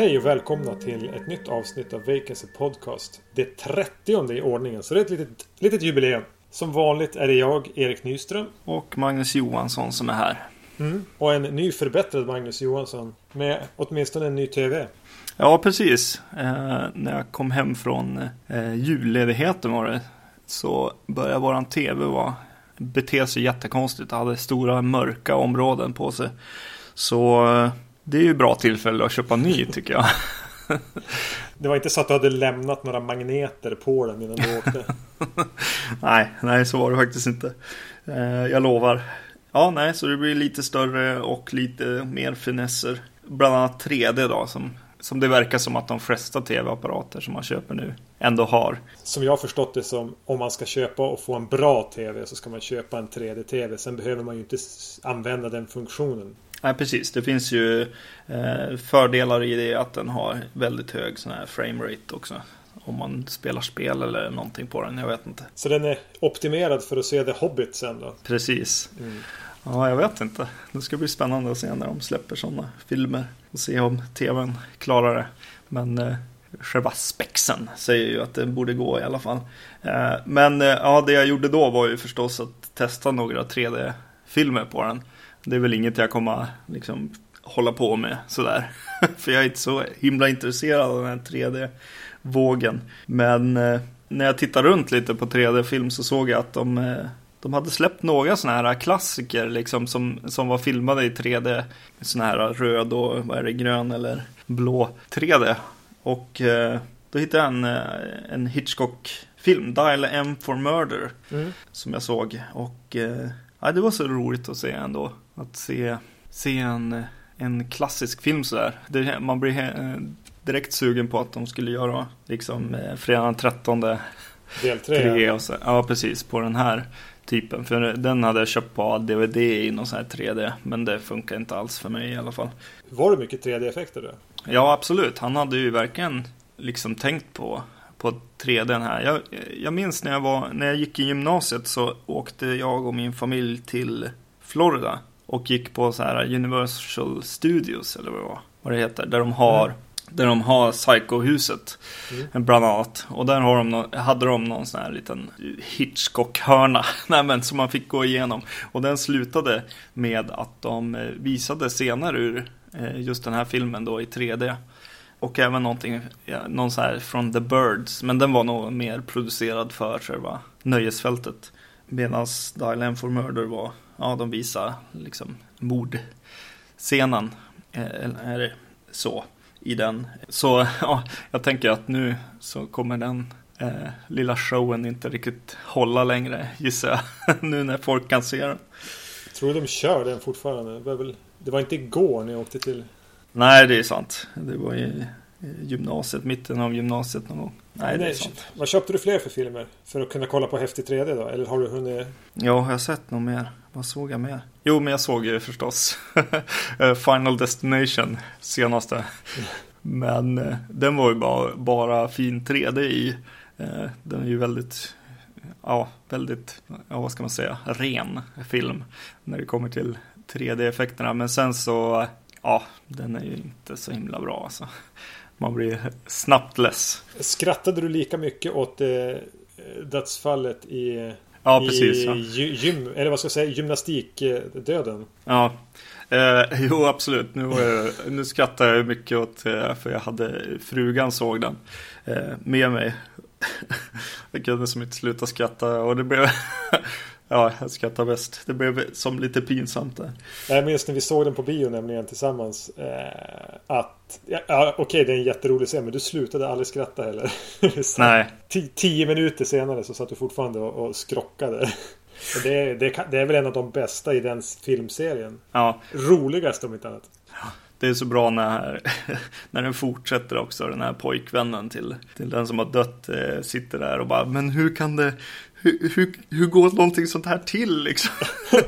Hej och välkomna till ett nytt avsnitt av Vacancy Podcast. Det 30 i ordningen, så det är ett litet, litet jubileum. Som vanligt är det jag, Erik Nyström. Och Magnus Johansson som är här. Mm. Och en ny förbättrad Magnus Johansson. Med åtminstone en ny TV. Ja, precis. Eh, när jag kom hem från eh, julledigheten var det. Så började våran TV vara, bete sig jättekonstigt. hade stora mörka områden på sig. Så eh, det är ju bra tillfälle att köpa ny tycker jag. Det var inte så att du hade lämnat några magneter på den innan du åkte? nej, nej, så var det faktiskt inte. Eh, jag lovar. Ja, nej, så det blir lite större och lite mer finesser. Bland annat 3D då, som, som det verkar som att de flesta tv-apparater som man köper nu ändå har. Som jag har förstått det som, om man ska köpa och få en bra tv så ska man köpa en 3D-tv. Sen behöver man ju inte använda den funktionen. Nej, precis. Det finns ju eh, fördelar i det att den har väldigt hög sån här framerate också. Om man spelar spel eller någonting på den, jag vet inte. Så den är optimerad för att se The Hobbit sen då? Precis. Mm. Ja, jag vet inte. Det ska bli spännande att se när de släpper sådana filmer. Och se om tvn klarar det. Men eh, själva spexen säger ju att det borde gå i alla fall. Eh, men eh, ja, det jag gjorde då var ju förstås att testa några 3D-filmer på den. Det är väl inget jag kommer liksom hålla på med sådär. För jag är inte så himla intresserad av den här 3D-vågen. Men eh, när jag tittar runt lite på 3D-film så såg jag att de, eh, de hade släppt några sådana här klassiker liksom som, som var filmade i 3D. Sådana här röd och vad är det, grön eller blå 3D. Och eh, då hittade jag en, eh, en Hitchcock-film, Dial M for Murder, mm. som jag såg. Och eh, ja, det var så roligt att se ändå. Att se, se en, en klassisk film sådär. Det, man blir he, direkt sugen på att de skulle göra liksom eh, fredag den 13. Del 3. Och så, ja, precis. På den här typen. För den hade jag köpt på DVD i någon sån här 3D. Men det funkar inte alls för mig i alla fall. Var det mycket 3D-effekter då? Ja, absolut. Han hade ju verkligen liksom tänkt på på 3D här. Jag, jag minns när jag, var, när jag gick i gymnasiet så åkte jag och min familj till Florida och gick på så här Universal Studios eller vad det, var, vad det heter. Där de har, mm. där de har Psycho-huset mm. bland annat. Och där har de hade de någon sån här liten Hitchcock-hörna som man fick gå igenom. Och den slutade med att de eh, visade scener ur eh, just den här filmen då i 3D. Och även någonting, någon så här från The Birds. Men den var nog mer producerad för själva nöjesfältet. Medan Dial M for Murder var, ja de visar liksom mordscenen. Eh, är det så i den. Så ja, jag tänker att nu så kommer den eh, lilla showen inte riktigt hålla längre gissar jag. nu när folk kan se den. Jag tror de kör den fortfarande. Det var, väl, det var inte igår när jag åkte till Nej, det är sant. Det var i gymnasiet, mitten av gymnasiet någon gång. Nej, det är sant. Vad köpte du fler för filmer? För att kunna kolla på häftig 3D då? Eller har du hunnit? Ja, har jag sett något mer? Vad såg jag mer? Jo, men jag såg ju förstås eh, Final Destination senaste. Men eh, den var ju bara, bara fin 3D i. Eh, den är ju väldigt, ja, väldigt, ja, vad ska man säga, ren film när det kommer till 3D-effekterna. Men sen så ja, den är ju inte så himla bra alltså. Man blir snabbt less. Skrattade du lika mycket åt eh, dödsfallet i Ja, precis. I ja. Gym, eller vad ska jag säga, gymnastikdöden. Ja, eh, jo absolut. Nu, jag, nu skrattar jag mycket åt, eh, för jag hade, frugan såg den eh, med mig. jag kunde som inte sluta skratta och det blev Ja, jag skrattar bäst. Det blev som lite pinsamt där. Jag minns när vi såg den på bio nämligen tillsammans. Eh, att, ja, okej okay, det är en jätterolig scen men du slutade aldrig skratta heller. Nej. Tio minuter senare så satt du fortfarande och, och skrockade. Det, det, det, är väl en av de bästa i den filmserien. Ja. Roligast om inte annat. Det är så bra när, när den fortsätter också, den här pojkvännen till, till den som har dött eh, sitter där och bara Men hur kan det, hur, hur, hur går någonting sånt här till liksom?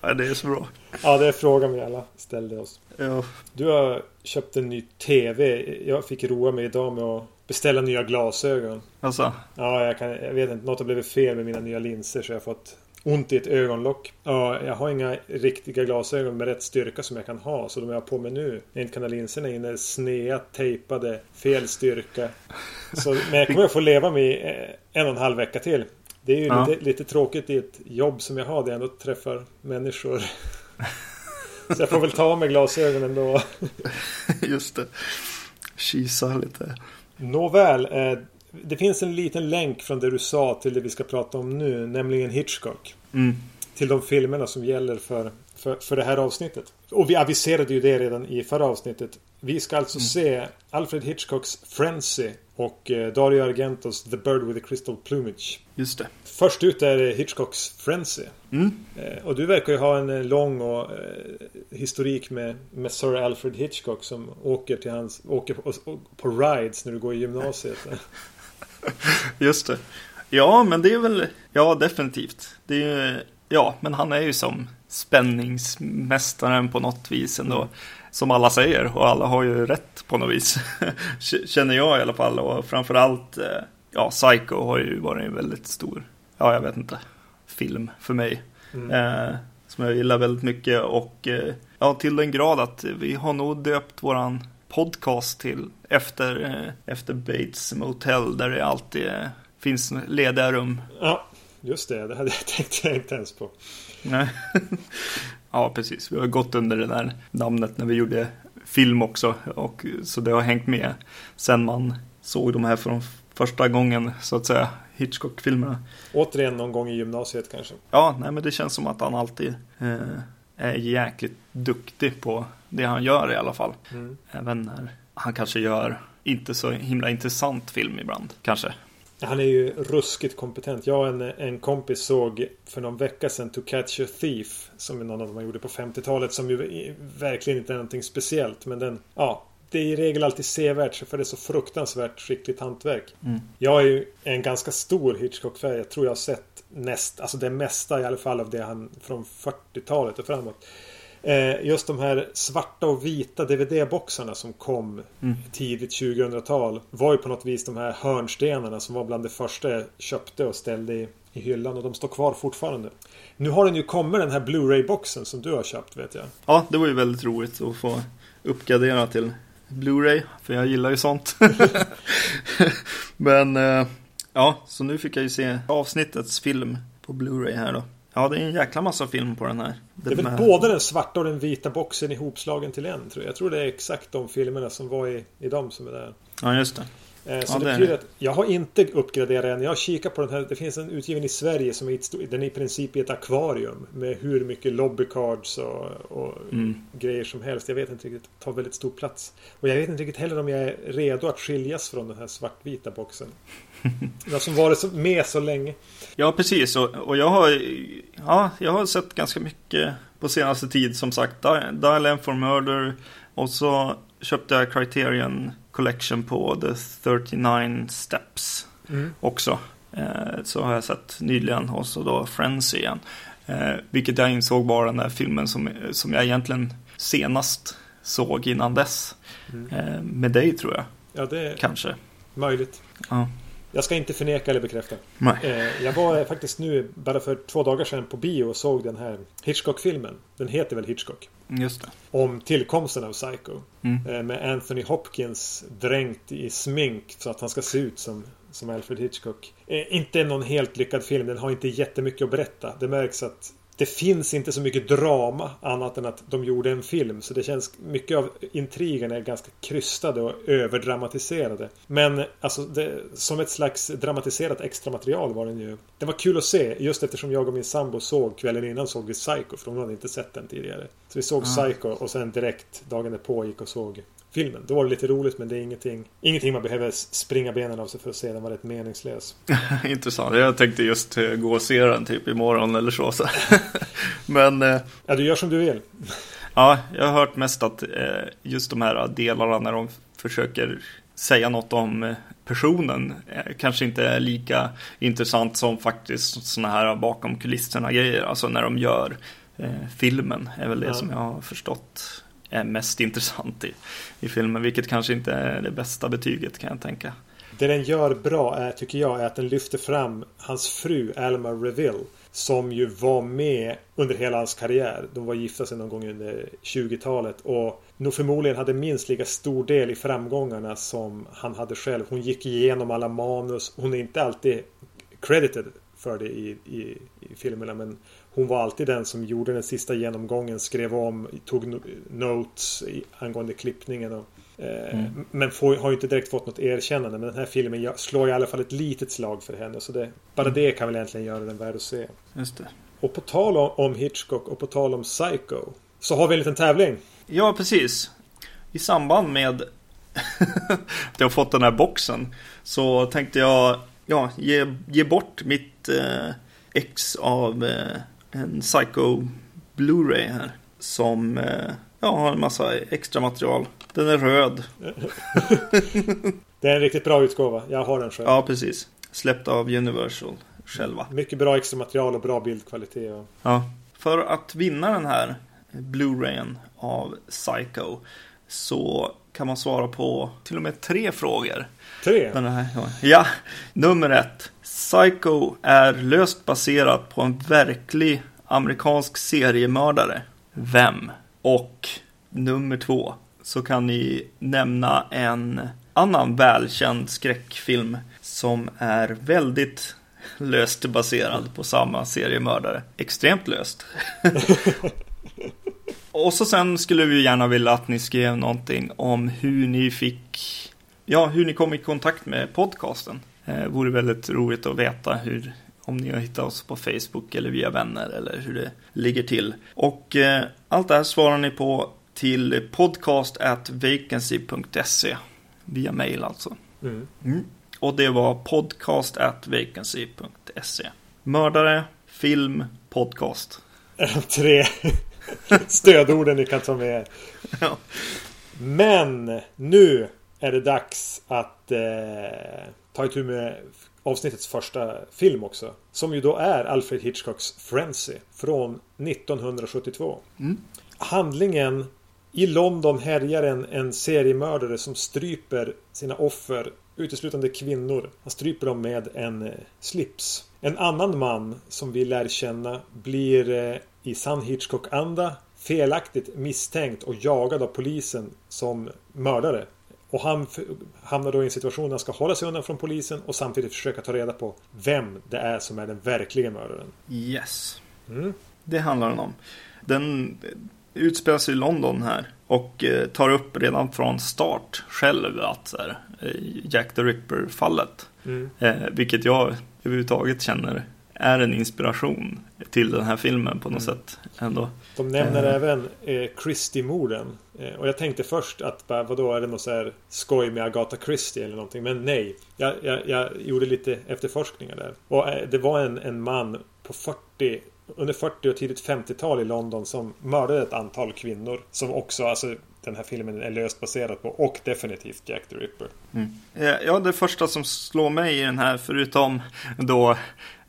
ja, det är så bra. Ja, det är frågan vi alla ställde oss. Ja. Du har köpt en ny TV. Jag fick roa mig idag med att beställa nya glasögon. Alltså, Ja, jag, kan, jag vet inte. Något har blivit fel med mina nya linser så jag har fått ont i ett ögonlock. Ja, jag har inga riktiga glasögon med rätt styrka som jag kan ha. Så de jag har på mig nu, när inte kan ha linserna in, är snea, tejpade, fel styrka. Så, men jag kommer att få leva med eh, en och en halv vecka till. Det är ju Ja. lite, lite tråkigt i ett jobb som jag har där jag ändå träffar människor. Så jag får väl ta mig glasögonen då. just det. Kisa lite. Nåväl, eh, det finns en liten länk från det du sa till det vi ska prata om nu, nämligen Hitchcock. Mm. Till de filmerna som gäller för, för, för det här avsnittet. Och vi aviserade ju det redan i förra avsnittet. Vi ska alltså se Alfred Hitchcocks Frenzy och eh, Dario Argentos The Bird with the Crystal Plumage. Just det. Först ut är Hitchcocks Frenzy. Mm. Eh, Och du verkar ju ha en eh, lång och, eh, historik med, med Sir Alfred Hitchcock som åker till hans åker på, på rides när du går i gymnasiet. Just det. Ja, men det är väl, ja definitivt. Det är ju, ja, men han är ju som spänningsmästaren på något vis ändå. Som alla säger och alla har ju rätt på något vis. Känner jag i alla fall och framförallt, eh, ja, Psycho har ju varit en väldigt stor, ja jag vet inte, film för mig. Mm. Eh, som jag gillar väldigt mycket och eh, ja, till den grad att vi har nog döpt våran podcast till efter, eh, efter Bates Motel där det alltid eh, finns lediga rum. Ja, just det. Det hade jag tänkt jag inte ens på. Nej. ja, precis. Vi har gått under det där namnet när vi gjorde film också och så det har hängt med sen man såg de här från första gången så att säga Hitchcock-filmerna. Återigen någon gång i gymnasiet kanske. Ja, nej men det känns som att han alltid eh, är jäkligt duktig på det han gör i alla fall. Mm. Även när han kanske gör inte så himla intressant film ibland, kanske. Han är ju ruskigt kompetent. Jag och en, en kompis såg för någon vecka sedan To Catch a Thief. Som någon av dem gjorde på 50-talet. Som ju verkligen inte är någonting speciellt. Men den, ja. Det är i regel alltid sevärt för det är så fruktansvärt skickligt hantverk. Mm. Jag är ju en ganska stor Hitchcock-fan. Jag tror jag har sett näst, alltså det mesta i alla fall av det han från 40-talet och framåt. Eh, just de här svarta och vita DVD-boxarna som kom Mm. tidigt 2000-tal var ju på något vis de här hörnstenarna som var bland det första jag köpte och ställde i, i hyllan och de står kvar fortfarande. Nu har den ju kommit den här Blu-ray-boxen som du har köpt vet jag. Ja, det var ju väldigt roligt att få uppgradera till Blu-ray, för jag gillar ju sånt. Men eh, ja, så nu fick jag ju se avsnittets film på Blu-ray här då. Ja, det är en jäkla massa film på den här. Det är väl både den svarta och den vita boxen ihopslagen till en tror jag. Jag tror det är exakt de filmerna som var i, i dem som är där. Ja, just det. Eh, Så Ja, det betyder det. att jag har inte uppgraderat än. Jag har kikat på den här. Det finns en utgiven i Sverige som är den är i princip i ett akvarium. Med hur mycket lobbycards och, och Mm. grejer som helst. Jag vet inte riktigt. tar väldigt stor plats. Och jag vet inte riktigt heller om jag är redo att skiljas från den här svartvita boxen. Den som varit med så länge. Ja, precis. Och, och jag, har, ja, jag har sett ganska mycket på senaste tid. Som sagt, Di- Dial M for Murder. Och så köpte jag Criterion Collection på The 39 Steps också. Eh, så har jag sett nyligen. Och så då Friends igen. Eh, vilket jag insåg var den där filmen som, som jag egentligen senast såg innan dess. Mm. Eh, med dig tror jag, Ja, det är kanske. möjligt. Ja. Jag ska inte förneka eller bekräfta. Nej. Eh, jag var faktiskt nu, bara för två dagar sedan, på bio och såg den här Hitchcock-filmen. Den heter väl Hitchcock? Just det. Om tillkomsten av Psycho. Mm. Eh, Med Anthony Hopkins dränkt i smink så att han ska se ut som, som Alfred Hitchcock. Eh, inte någon helt lyckad film. Den har inte jättemycket att berätta. Det märks att det finns inte så mycket drama annat än att de gjorde en film. Så det känns mycket av intrigen är ganska krystade och överdramatiserade. Men alltså det, som ett slags dramatiserat extra material var den ju. Det var kul att se just eftersom jag och min sambo såg kvällen innan såg vi Psycho för hon hade inte sett den tidigare. Så vi såg Psycho och sen direkt dagen därpå gick och såg filmen. Då var det lite roligt men det är ingenting, ingenting man behöver springa benen av sig för att se. Den var rätt meningslös. Intressant. Jag tänkte just eh, gå och se den typ imorgon eller så. så. Men eh, Ja, du gör som du vill. ja, jag har hört mest att eh, just de här delarna när de försöker säga något om personen kanske inte är lika intressant som faktiskt sådana här bakom kulisserna grejer. Alltså när de gör filmen är väl det ja. som jag har förstått är mest intressant i, i filmen. Vilket kanske inte är det bästa betyget kan jag tänka. Det den gör bra är, tycker jag, är att den lyfter fram hans fru Alma Reville. Som ju var med under hela hans karriär. De var gifta sig någon gång under 20-talet. Och nog förmodligen hade minst lika stor del i framgångarna som han hade själv. Hon gick igenom alla manus. Hon är inte alltid credited för det i, i, i filmerna. Men hon var alltid den som gjorde den sista genomgången. Skrev om, tog notes angående klippningen. Och, eh, mm. Men får, har ju inte direkt fått något erkännande. Men den här filmen slår i alla fall ett litet slag för henne. Så det, bara mm. det kan väl egentligen göra den värd att se. Just det. Och på tal om Hitchcock och på tal om Psycho. Så har vi en liten tävling. Ja, precis. I samband med att jag fått den här boxen så tänkte jag ja, ge, ge bort mitt eh, ex av eh, en Psycho Blu-ray här. Som eh, ja, har en massa extra material. Den är röd. det är en riktigt bra utgåva. Jag har den själv. Ja, precis. Släppt av Universal själva. Mycket bra extra material och bra bildkvalitet. Och... Ja. För att vinna den här Blu-rayen av Psycho så kan man svara på till och med tre frågor. Tre? ja, nummer ett. Psycho är löst baserat på en verklig amerikansk seriemördare. Vem? Och nummer två. Så kan ni nämna en annan välkänd skräckfilm som är väldigt löst baserad på samma seriemördare. Extremt löst. Och så sen skulle vi gärna vilja att ni skrev någonting om hur ni fick, ja, hur ni kom i kontakt med podcasten. Eh, vore väldigt roligt att veta hur, om ni har hittat oss på Facebook eller via vänner eller hur det ligger till. Och eh, allt det här svarar ni på till podcast@vacancy.se via mail alltså. Mm. Mm. Och det var podcast@vacancy.se. Mördare, film, podcast. Tre stödorden ni kan ta med. Ja. Men nu är det dags att eh, ta itu med avsnittets första film också. Som ju då är Alfred Hitchcocks Frenzy från 1972. Mm. Handlingen i London härjar en, en seriemördare som stryper sina offer, uteslutande kvinnor. Han stryper dem med en eh, slips. En annan man som vi lär känna blir eh, i sann Hitchcock-anda felaktigt misstänkt och jagad av polisen som mördare. Och han hamnar då i en situation där han ska hålla sig undan från polisen och samtidigt försöka ta reda på vem det är som är den verkliga mördaren. Yes. Mm. Det handlar den om. Den utspelar sig i London här och eh, tar upp redan från start själv att här, Jack the Ripper-fallet. Mm. Eh, vilket jag överhuvudtaget känner är en inspiration till den här filmen på något mm. sätt. Ändå. De nämner eh. även eh, Christie-morden. Eh, och jag tänkte först att vadå, är det något så här skoj med Agatha Christie eller någonting? Men nej. Jag, jag, jag gjorde lite efterforskningar där. Och eh, det var en, en man på 40 under 40 och tidigt 50-tal i London som mördade ett antal kvinnor. Som också, alltså den här filmen är löst baserad på och definitivt Jack the Ripper. Mm. Ja, det första som slår mig i den här, förutom då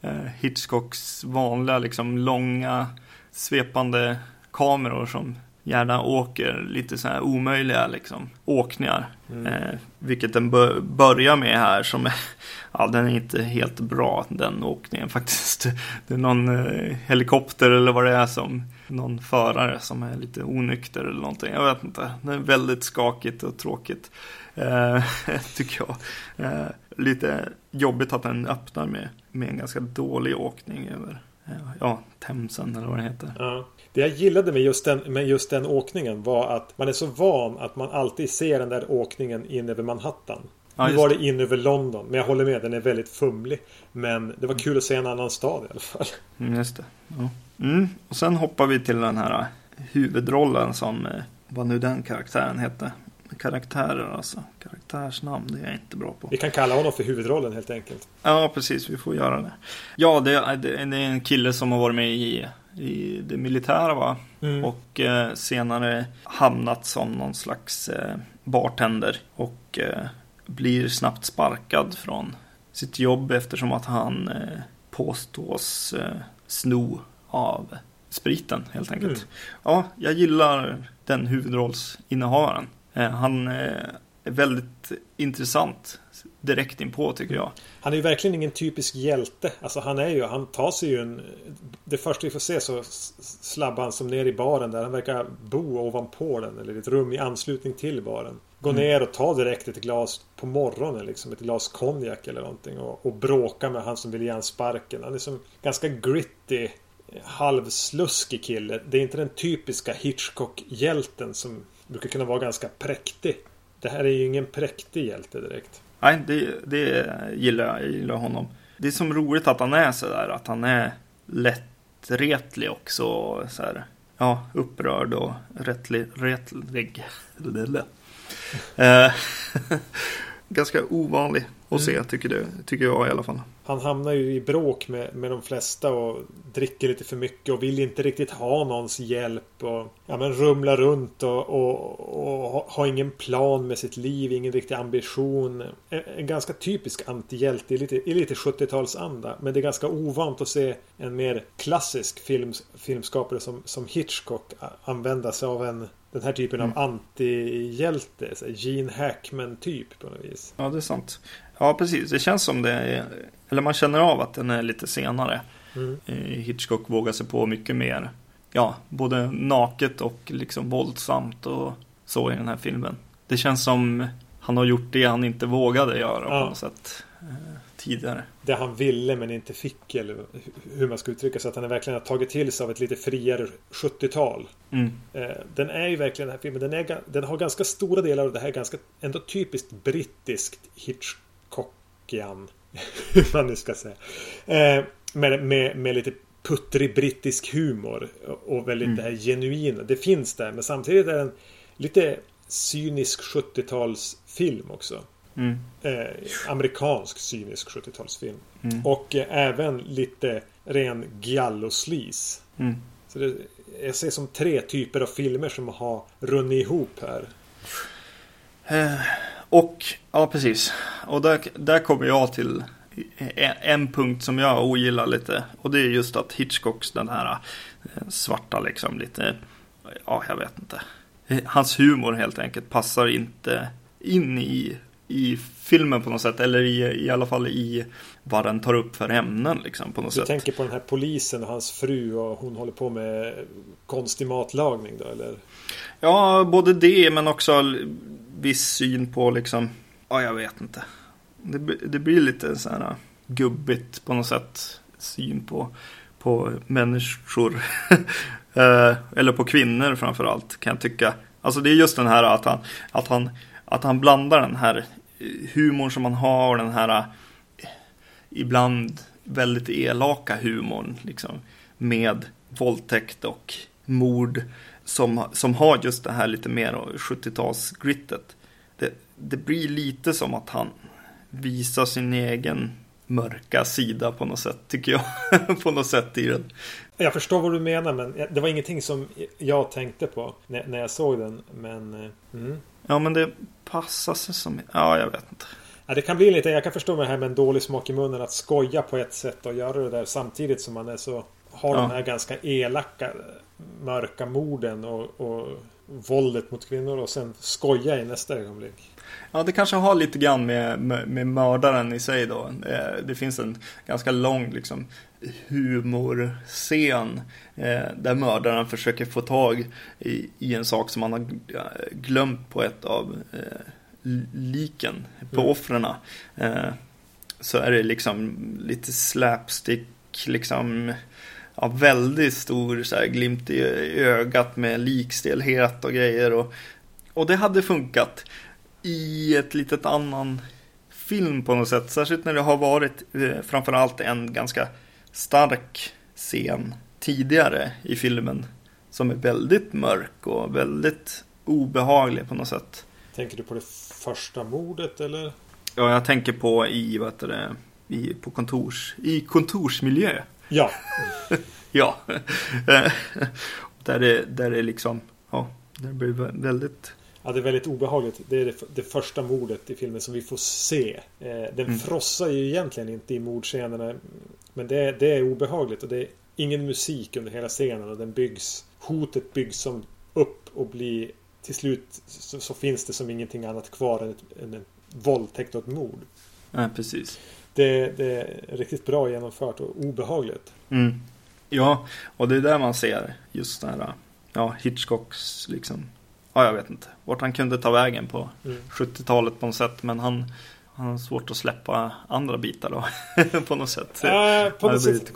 eh, Hitchcocks vanliga liksom långa svepande kameror som gärna åker lite så här omöjliga liksom, åkningar. Mm. Eh, vilket den börjar med här som är, ja den är inte helt bra den åkningen faktiskt. Det är någon eh, helikopter eller vad det är som någon förare som är lite onykter eller någonting. Jag vet inte. Det är väldigt skakigt och tråkigt. Eh, tycker jag. Eh, lite jobbigt att den öppnar med, med en ganska dålig åkning över ja, Themsen eller vad det heter. Ja. Det jag gillade med just, den, med just den åkningen var att man är så van att man alltid ser den där åkningen in över Manhattan. Ja, nu var det in över London. Men jag håller med, den är väldigt fumlig. Men det var kul att se en annan stad i alla fall. Mm, just det. Ja. Mm. Och sen hoppar vi till den här huvudrollen som, eh, vad nu den karaktären hette karaktärer alltså. Karaktärsnamn, det är jag inte bra på. Vi kan kalla honom för huvudrollen helt enkelt. Ja, precis. Vi får göra det. Ja, det är, en kille som har varit med i, i det militära va? Mm. Och eh, senare hamnat som någon slags eh, bartender. Och eh, blir snabbt sparkad från sitt jobb eftersom att han eh, påstås eh, sno av spriten helt enkelt. Mm. Ja, jag gillar den huvudrollsinnehavaren. Eh, han eh, är väldigt intressant direkt inpå tycker jag. Han är ju verkligen ingen typisk hjälte. Alltså han är ju, han tar sig ju en... Det första vi får se så slabbar han som ner i baren där. Han verkar bo ovanpå den eller i ett rum i anslutning till baren. Gå mm. ner och ta direkt ett glas på morgonen liksom. Ett glas konjak eller någonting. Och, och bråka med han som vill ge han sparken. Han är som ganska gritty halvsluskig kille. Det är inte den typiska Hitchcock-hjälten som brukar kunna vara ganska präktig. Det här är ju ingen präktig hjälte direkt. Nej, det, det gillar jag. Jag gillar honom. Det är som roligt att han är sådär. Att han är lättretlig också. Så här, ja, upprörd och rättlig. rättlig. Eh, ganska ovanlig att se, mm. tycker, det, tycker jag i alla fall. Han hamnar ju i bråk med, med de flesta och dricker lite för mycket och vill inte riktigt ha någons hjälp. Och ja, men rumlar runt och, och, och har ingen plan med sitt liv, ingen riktig ambition. En, en ganska typisk antihjälte i lite, i lite 70-talsanda. Men det är ganska ovant att se en mer klassisk film, filmskapare som, som Hitchcock använda sig av en den här typen mm. av antihjälte. Gene Hackman typ på något vis. Ja, det är sant. Ja, precis. Det känns som det är, eller man känner av att den är lite senare. Mm. Eh, Hitchcock vågar sig på mycket mer. Ja, både naket och liksom våldsamt och så i den här filmen. Det känns som han har gjort det han inte vågade göra ja. på något sätt eh, tidigare. Det han ville men inte fick eller hur man ska uttrycka sig. Att han verkligen har tagit till sig av ett lite friare 70-tal. Mm. Eh, den är ju verkligen den här filmen. Den, är, den har ganska stora delar av det här ganska ändå typiskt brittiskt Hitchcockian. hur man nu ska säga. Eh, med, med, med lite puttrig brittisk humor. Och väldigt mm. det här genuina. Det finns där men samtidigt är den lite cynisk 70-talsfilm också. Mm. Eh, amerikansk cynisk 70-talsfilm. Mm. Och eh, även lite ren giallo-sleaze. Mm. Så det, jag ser som tre typer av filmer som har runnit ihop här. Och, ja precis. Och där, där kommer jag till en, en, punkt som jag ogillar lite. Och det är just att Hitchcocks den här eh, svarta liksom lite, ja jag vet inte. Hans humor helt enkelt passar inte in i i filmen på något sätt. Eller i, i alla fall i vad den tar upp för ämnen liksom på något du sätt. Du tänker på den här polisen och hans fru och hon håller på med konstig matlagning då eller? Ja, både det men också viss syn på liksom, ja jag vet inte. Det, det blir lite så här gubbigt på något sätt syn på, på människor. Eh, eller på kvinnor framför allt kan jag tycka. Alltså det är just den här att han, att han, att han blandar den här humorn som man har, den här eh, ibland väldigt elaka humorn liksom, med våldtäkt och mord som, som har just det här lite mer 70-talsgrittet. Det, det blir lite som att han visar sin egen mörka sida på något sätt, tycker jag. på något sätt i den. Jag förstår vad du menar, men det var ingenting som jag tänkte på när, när jag såg den. Men, eh, mm. Ja, men det passar sig som... Ja, jag vet inte. Ja, det kan bli lite... Jag kan förstå med det här med en dålig smak i munnen. Att skoja på ett sätt och göra det där samtidigt som man är så... Har ja. de här ganska elaka, mörka morden och, och våldet mot kvinnor och sen skoja i nästa ögonblick. Ja, det kanske har lite grann med, med, med mördaren i sig då. Eh, det finns en ganska lång liksom, humorscen eh, där mördaren försöker få tag i, i, en sak som han har glömt på ett av eh, liken på mm. offren. Eh, så är det liksom lite slapstick, liksom ja, väldigt stor så här, glimt i ögat med likstelhet och grejer. Och, och det hade funkat i ett litet annan film på något sätt. Särskilt när det har varit eh, framförallt en ganska stark scen tidigare i filmen. Som är väldigt mörk och väldigt obehaglig på något sätt. Tänker du på det första mordet eller? Ja, jag tänker på i, vad heter det, i, på kontors, i kontorsmiljö. Ja. ja. där det, där det liksom, ja, det blir väldigt Ja, det är väldigt obehagligt. Det är det, det första mordet i filmen som vi får se. Eh, den mm. frossar ju egentligen inte i mordscenerna. Men det, det är obehagligt och det är ingen musik under hela scenen och den byggs. Hotet byggs som upp och blir till slut så, så finns det som ingenting annat kvar än, ett, än en våldtäkt och ett mord. Ja, precis. Det, det, är riktigt bra genomfört och obehagligt. Mm. Ja, och det är där man ser just den här ja, Hitchcocks liksom ja, jag vet inte vart han kunde ta vägen på mm. 70-talet på något sätt. Men han, han har svårt att släppa andra bitar då på något sätt. Äh, på något sätt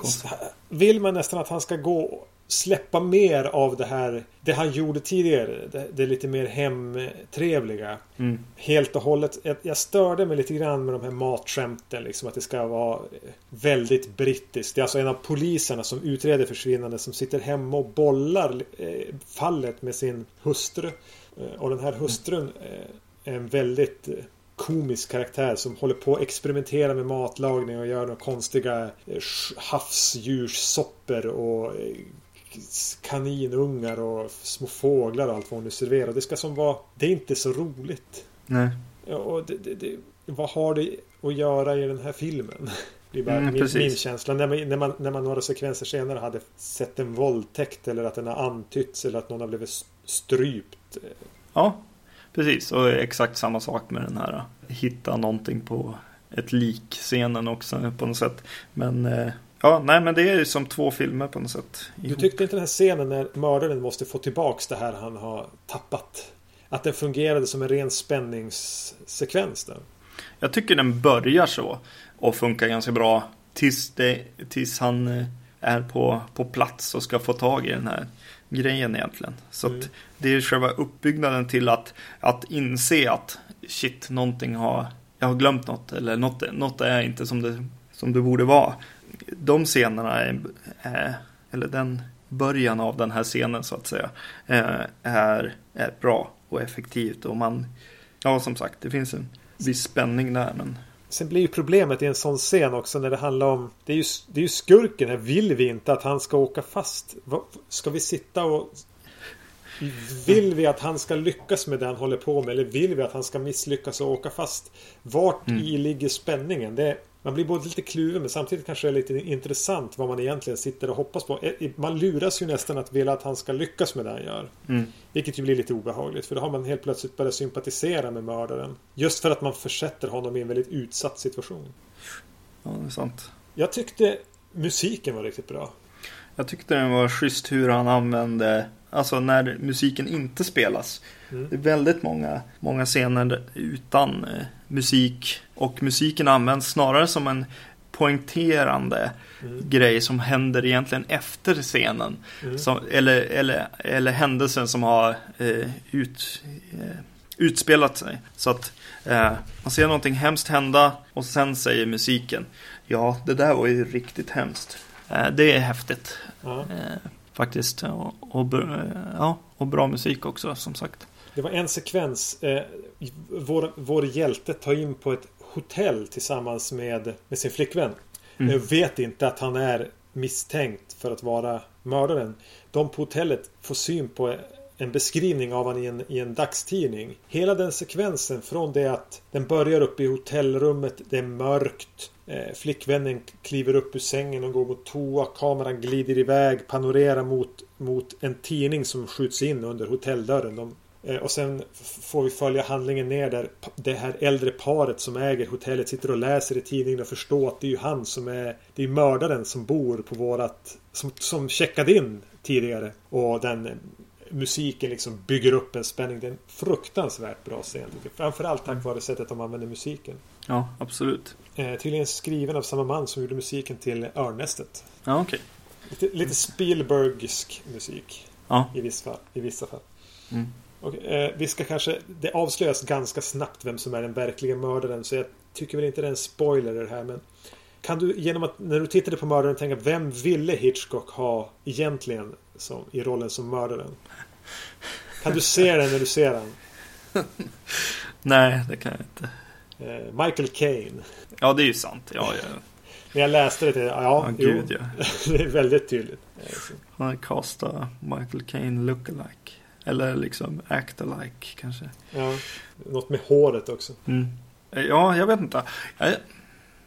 vill man nästan att han ska gå släppa mer av det här Det han gjorde tidigare Det, det lite mer hemtrevliga. Mm. Helt och hållet. Jag, jag störde mig lite grann med de här matskämten liksom att det ska vara Väldigt brittiskt. Det är alltså en av poliserna som utreder försvinnande Som sitter hemma och bollar eh, Fallet med sin hustru. Eh, Och den här hustrun eh, Är en väldigt komisk karaktär som håller på att experimentera med matlagning och gör några konstiga havsdjurssoppor och kaninungar och små fåglar och allt vad hon nu serverar. Det ska som vara... Det är inte så roligt. Nej. Och det, det, det, vad har det att göra i den här filmen? Det är bara mm, min, min, känsla. När man, när, man, när man några sekvenser senare hade sett en våldtäkt eller att den har antytts eller att någon har blivit strypt. Ja, precis. Och exakt samma sak med den här. Hitta någonting på ett lik-scenen också på något sätt. Men eh, Ja, nej men det är ju som två filmer på något sätt. Du tyckte inte den här scenen när mördaren måste få tillbaks det här han har tappat? Att den fungerade som en ren spänningssekvens där? Jag tycker den börjar så och funkar ganska bra tills, det, tills han eh, är på, på plats och ska få tag i den här grejen egentligen. Så mm. det är själva uppbyggnaden till att, att inse att shit, någonting har, jag har glömt något eller något, något är inte som det, som det borde vara de scenerna är, är, eller den början av den här scenen så att säga är, är bra och effektivt och man, ja som sagt det finns en viss spänning där men Sen blir ju problemet i en sån scen också när det handlar om Det är ju, det är ju skurken här. Vill vi inte att han ska åka fast? Ska vi sitta och Vill vi att han ska lyckas med det han håller på med? Eller vill vi att han ska misslyckas och åka fast? Vart mm. i ligger spänningen? Det, man blir både lite kluven men samtidigt kanske det är lite intressant vad man egentligen sitter och hoppas på. Eh, man luras ju nästan att vilja att han ska lyckas med det han gör. Mm. Vilket ju blir lite obehagligt för då har man helt plötsligt börjat sympatisera med mördaren. Just för att man försätter honom i en väldigt utsatt situation. Ja, det är sant. Jag tyckte musiken var riktigt bra. Jag tyckte den var schysst hur han använde Alltså när musiken inte spelas. Mm. Det är väldigt många, många scener utan eh, musik. Och musiken används snarare som en poängterande mm. grej som händer egentligen efter scenen. Mm. Som, eller, eller, eller händelsen som har eh, ut, eh, utspelat sig. Så att eh, man ser någonting hemskt hända och sen säger musiken Ja, det där var ju riktigt hemskt. Eh, det är häftigt. Mm. Faktiskt. Och, och, ja, och bra musik också som sagt. Det var en sekvens. Eh, vår, vår hjälte tar in på ett hotell tillsammans med, med sin flickvän. Mm. Vet inte att han är misstänkt för att vara mördaren. De på hotellet får syn på en beskrivning av honom i en, i en dagstidning. Hela den sekvensen från det att den börjar uppe i hotellrummet, det är mörkt. Eh, flickvännen kliver upp ur sängen och går mot toa. Kameran glider iväg, panorerar mot, mot en tidning som skjuts in under hotelldörren. De Eh, och sen får vi följa handlingen ner där det här äldre paret som äger hotellet sitter och läser i tidningen och förstår att det är ju han som är Det är mördaren som bor på vårat Som, som checkade in tidigare Och den musiken liksom bygger upp en spänning. Det är en fruktansvärt bra scen. Framförallt tack vare sättet de använder musiken. Ja, absolut. Eh, tydligen skriven av samma man som gjorde musiken till Örnästet. Ja, okej. Okay. Lite, lite Spielbergsk musik. Ja. I, vissa, i vissa fall. Mm. Och, eh, vi ska kanske... Det avslöjas ganska snabbt vem som är den verkliga mördaren. Så jag tycker väl inte det är en spoiler det här. Men kan du genom att när du tittade på mördaren tänka vem ville Hitchcock ha egentligen som, i rollen som mördaren? Kan du se den när du ser den? Nej, det kan jag inte. Eh, Michael Caine. Ja, det är ju sant. Ja, ja. När jag läste det, ja, ja gud, ja. det är väldigt tydligt. Han castar Michael Caine lookalike. Eller liksom act alike kanske. Ja, något med håret också. Mm. Ja, jag vet inte. Jag,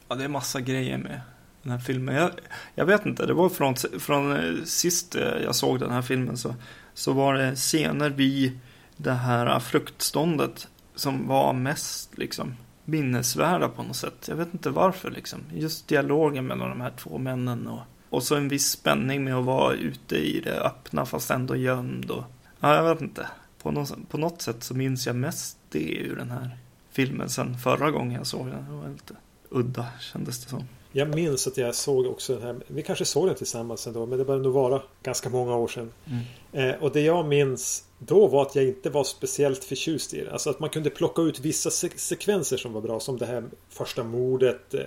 ja, det är massa grejer med den här filmen. Jag, jag vet inte, det var från, från eh, sist eh, jag såg den här filmen så, så var det scener vid det här fruktståndet som var mest liksom minnesvärda på något sätt. Jag vet inte varför liksom. Just dialogen mellan de här två männen och, och så en viss spänning med att vara ute i det öppna fast ändå gömd och ja, jag vet inte. På något, på något sätt så minns jag mest det ur den här filmen sen förra gången jag såg den. Det var lite udda kändes det som. Jag minns att jag såg också den här. Vi kanske såg den tillsammans ändå. Men det började nog vara ganska många år sedan. Mm. Eh, och det jag minns då var att jag inte var speciellt förtjust i det. Alltså att man kunde plocka ut vissa se sekvenser som var bra. Som det här första mordet. Eh,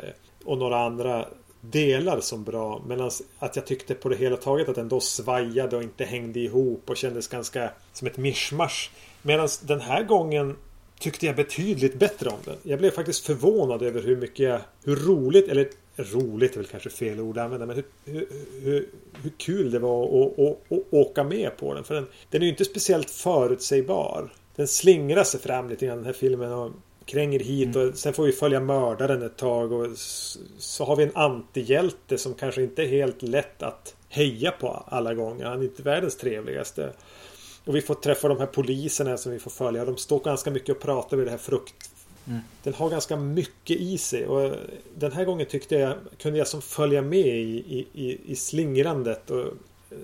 och några andra delar som bra. Medan att jag tyckte på det hela taget att den då svajade och inte hängde ihop och kändes ganska som ett mischmasch. Medan den här gången tyckte jag betydligt bättre om den. Jag blev faktiskt förvånad över hur mycket jag, hur roligt, eller roligt är väl kanske fel ord att använda, men hur, hur, hur, hur kul det var att, att, att, åka med på den. För den, den är ju inte speciellt förutsägbar. Den slingrar sig fram lite grann den här filmen och kränger hit och sen får vi följa mördaren ett tag och så har vi en antihjälte som kanske inte är helt lätt att heja på alla gånger. Han är inte världens trevligaste. Och vi får träffa de här poliserna som vi får följa. De står ganska mycket och pratar vid det här frukt. Mm. Den har ganska mycket i sig. Och den här gången tyckte jag kunde jag som följa med i, i, i slingrandet. Och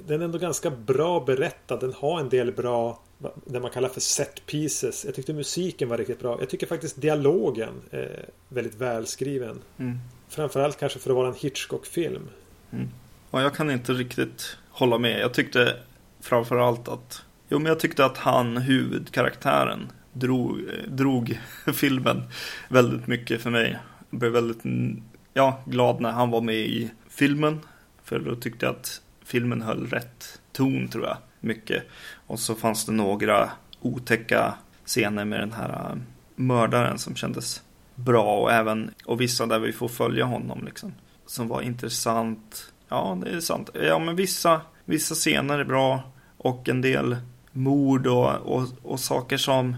den är ändå ganska bra berättad. Den har en del bra det man kallar för set pieces. Jag tyckte musiken var riktigt bra. Jag tycker faktiskt dialogen är väldigt välskriven. Mm. Framförallt kanske för att vara en Hitchcock-film. Mm. Ja, jag kan inte riktigt hålla med. Jag tyckte framförallt att Jo, men jag tyckte att han, huvudkaraktären, drog, drog filmen väldigt mycket för mig. Jag blev väldigt ja, glad när han var med i filmen. För då tyckte jag att filmen höll rätt ton, tror jag. Mycket. Och så fanns det några otäcka scener med den här äh, mördaren som kändes bra. Och även, och vissa där vi får följa honom liksom. Som var intressant. Ja, det är sant. Ja, men vissa, vissa scener är bra. Och en del mord och, och, och saker som...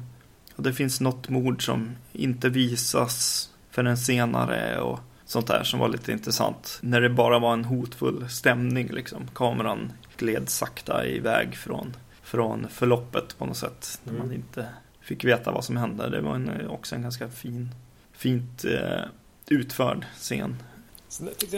Och det finns något mord som inte visas förrän senare och sånt där som var lite intressant. När det bara var en hotfull stämning liksom. Kameran gled sakta iväg från, från förloppet på något sätt. När mm. man inte fick veta vad som hände. Det var en, också en ganska fin, fint eh, utförd scen.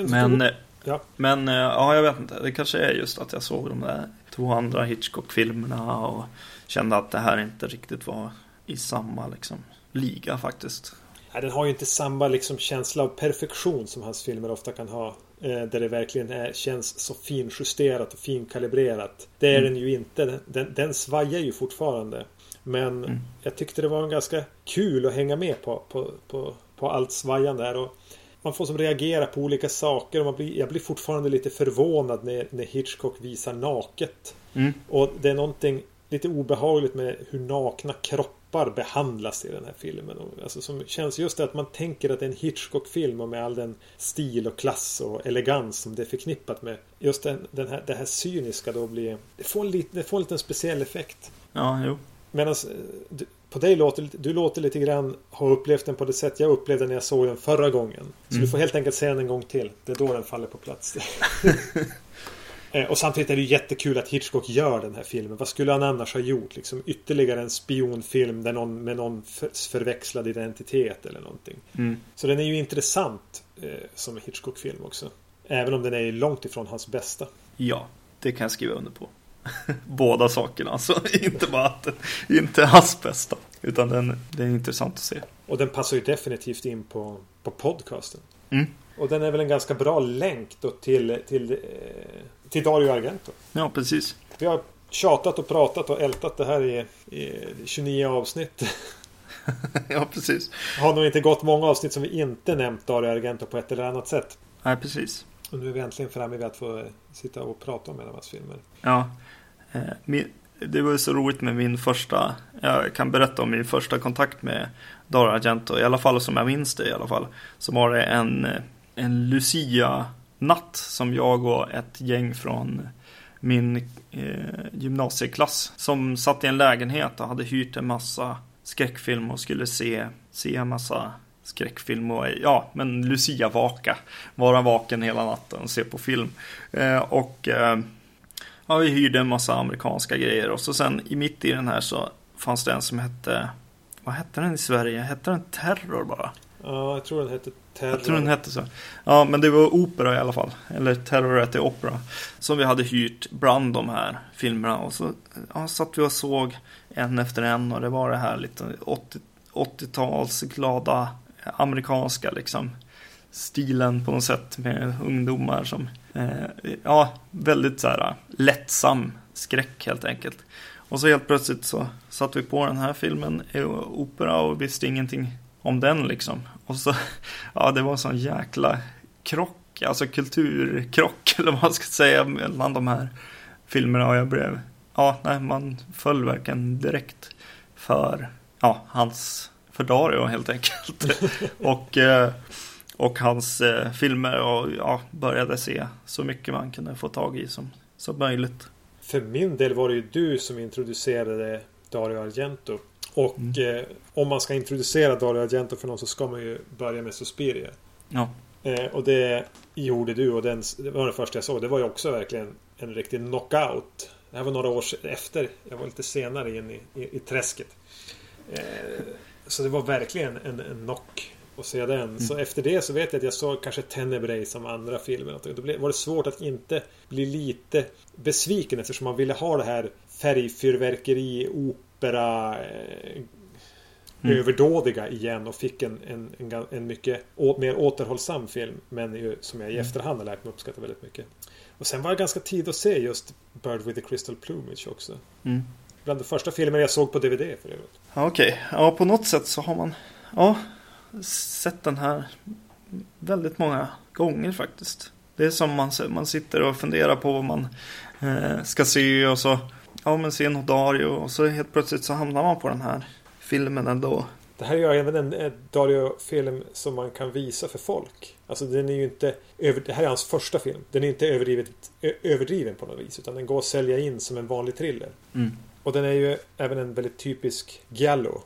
Men, eh, ja. men eh, ja, jag vet inte. Det kanske är just att jag såg de där två andra Hitchcock-filmerna och kände att det här inte riktigt var i samma liksom, liga faktiskt. Nej, den har ju inte samma liksom, känsla av perfektion som hans filmer ofta kan ha. Eh, där det verkligen är, känns så finjusterat och finkalibrerat. Det är mm. den ju inte. Den, den svajar ju fortfarande. Men mm. jag tyckte det var en ganska kul att hänga med på, på, på, på allt svajande här. Och man får som reagera på olika saker. Och man blir, jag blir fortfarande lite förvånad när, när Hitchcock visar naket. Mm. Och det är någonting lite obehagligt med hur nakna kroppar behandlas i den här filmen. Alltså som känns just det att man tänker att det är en Hitchcock-film och med all den stil och klass och elegans som det är förknippat med. Just den, den här, det här cyniska då blir... Det får en, det får en liten speciell effekt. Ja, jo. Medan på dig låter du låter lite grann ha upplevt den på det sätt jag upplevde när jag såg den förra gången. Så mm. du får helt enkelt se den en gång till. Det är då den faller på plats. Eh, och samtidigt är det jättekul att Hitchcock gör den här filmen. Vad skulle han annars ha gjort? Liksom ytterligare en spionfilm där någon, med någon förväxlad identitet eller någonting. Mm. Så den är ju intressant eh, som Hitchcock-film också. Även om den är långt ifrån hans bästa. Ja, det kan jag skriva under på. Båda sakerna alltså. inte bara att den inte är hans bästa. Utan den, den är intressant att se. Och den passar ju definitivt in på, på podcasten. Mm. Och den är väl en ganska bra länk då till, till, eh, till Dario Argento. Ja, precis. Vi har tjatat och pratat och ältat det här i, i 29 avsnitt. ja, precis. Har nog inte gått många avsnitt som vi inte nämnt Dario Argento på ett eller annat sätt. Nej, precis. Och nu är vi äntligen framme vid att få sitta och prata om en av hans filmer. Ja. Eh, det var ju så roligt med min första, jag kan berätta om min första kontakt med Dario Argento, i alla fall som jag minns det i alla fall. Så var det en, en natt som jag och ett gäng från min eh, gymnasieklass som satt i en lägenhet och hade hyrt en massa skräckfilm och skulle se, se en massa skräckfilm och ja, men Lucia-vaka. Vara vaken hela natten och se på film. Eh, och eh, ja, vi hyrde en massa amerikanska grejer och så sen i mitt i den här så fanns det en som hette, vad hette den i Sverige? Hette den Terror bara? Ja, jag tror den hette Terror. Jag tror den hette så. Ja, men det var opera i alla fall. Eller Terror at the Opera. Som vi hade hyrt bland de här filmerna. Och så ja, satt vi och såg en efter en. Och det var det här lite 80, 80-tals glada amerikanska liksom. Stilen på något sätt med ungdomar som, eh, ja, väldigt så här lättsam skräck helt enkelt. Och så helt plötsligt så satt vi på den här filmen, opera, och visste ingenting om den liksom. Och så, ja det var en sån jäkla krock, alltså kulturkrock eller vad man ska säga mellan de här filmerna och jag blev, ja nej man föll verkligen direkt för, ja hans, för Dario helt enkelt. och, eh, och hans eh, filmer och ja, började se så mycket man kunde få tag i som, som möjligt. För min del var det ju du som introducerade Dario Argento och mm. eh, om man ska introducera Dario Argento för någon så ska man ju börja med Suspiria. Ja. Eh, och det gjorde du och den, det var det första jag såg. Det var ju också verkligen en riktig knockout. Det här var några år efter. Jag var lite senare in i, i, i träsket. Eh, så det var verkligen en, en knock att se den. Mm. Så efter det så vet jag att jag såg kanske Tenebrae som andra filmen. Då var det svårt att inte bli lite besviken eftersom man ville ha det här färgfyrverkeri, opera eh, mm. överdådiga igen och fick en, en, en, en mycket å, mer återhållsam film. Men ju, som jag i mm. efterhand har lärt mig uppskatta väldigt mycket. Och sen var det ganska tid att se just Bird with the Crystal Plumage också. Mm. Bland de första filmerna jag såg på DVD för övrigt. Ja, Okej, okay. ja på något sätt så har man ja, sett den här väldigt många gånger faktiskt. Det är som man, man sitter och funderar på vad man eh, ska se och så ja men se något Dario och så helt plötsligt så hamnar man på den här filmen ändå. Det här är ju även en Dario-film som man kan visa för folk. Alltså den är ju inte över, Det här är hans första film. Den är inte överdrivet, överdriven på något vis. Utan den går att sälja in som en vanlig thriller. Mm. Och den är ju även en väldigt typisk Giallo.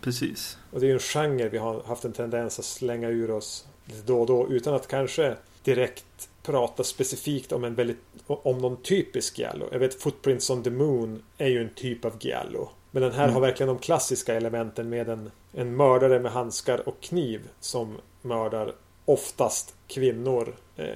Precis. Och det är ju en genre vi har haft en tendens att slänga ur oss lite då och då. Utan att kanske direkt prata specifikt om en väldigt om någon typisk giallo. Jag vet Footprints on the Moon är ju en typ av giallo. Men den här mm. har verkligen de klassiska elementen med en, en mördare med handskar och kniv som mördar oftast kvinnor. Eh,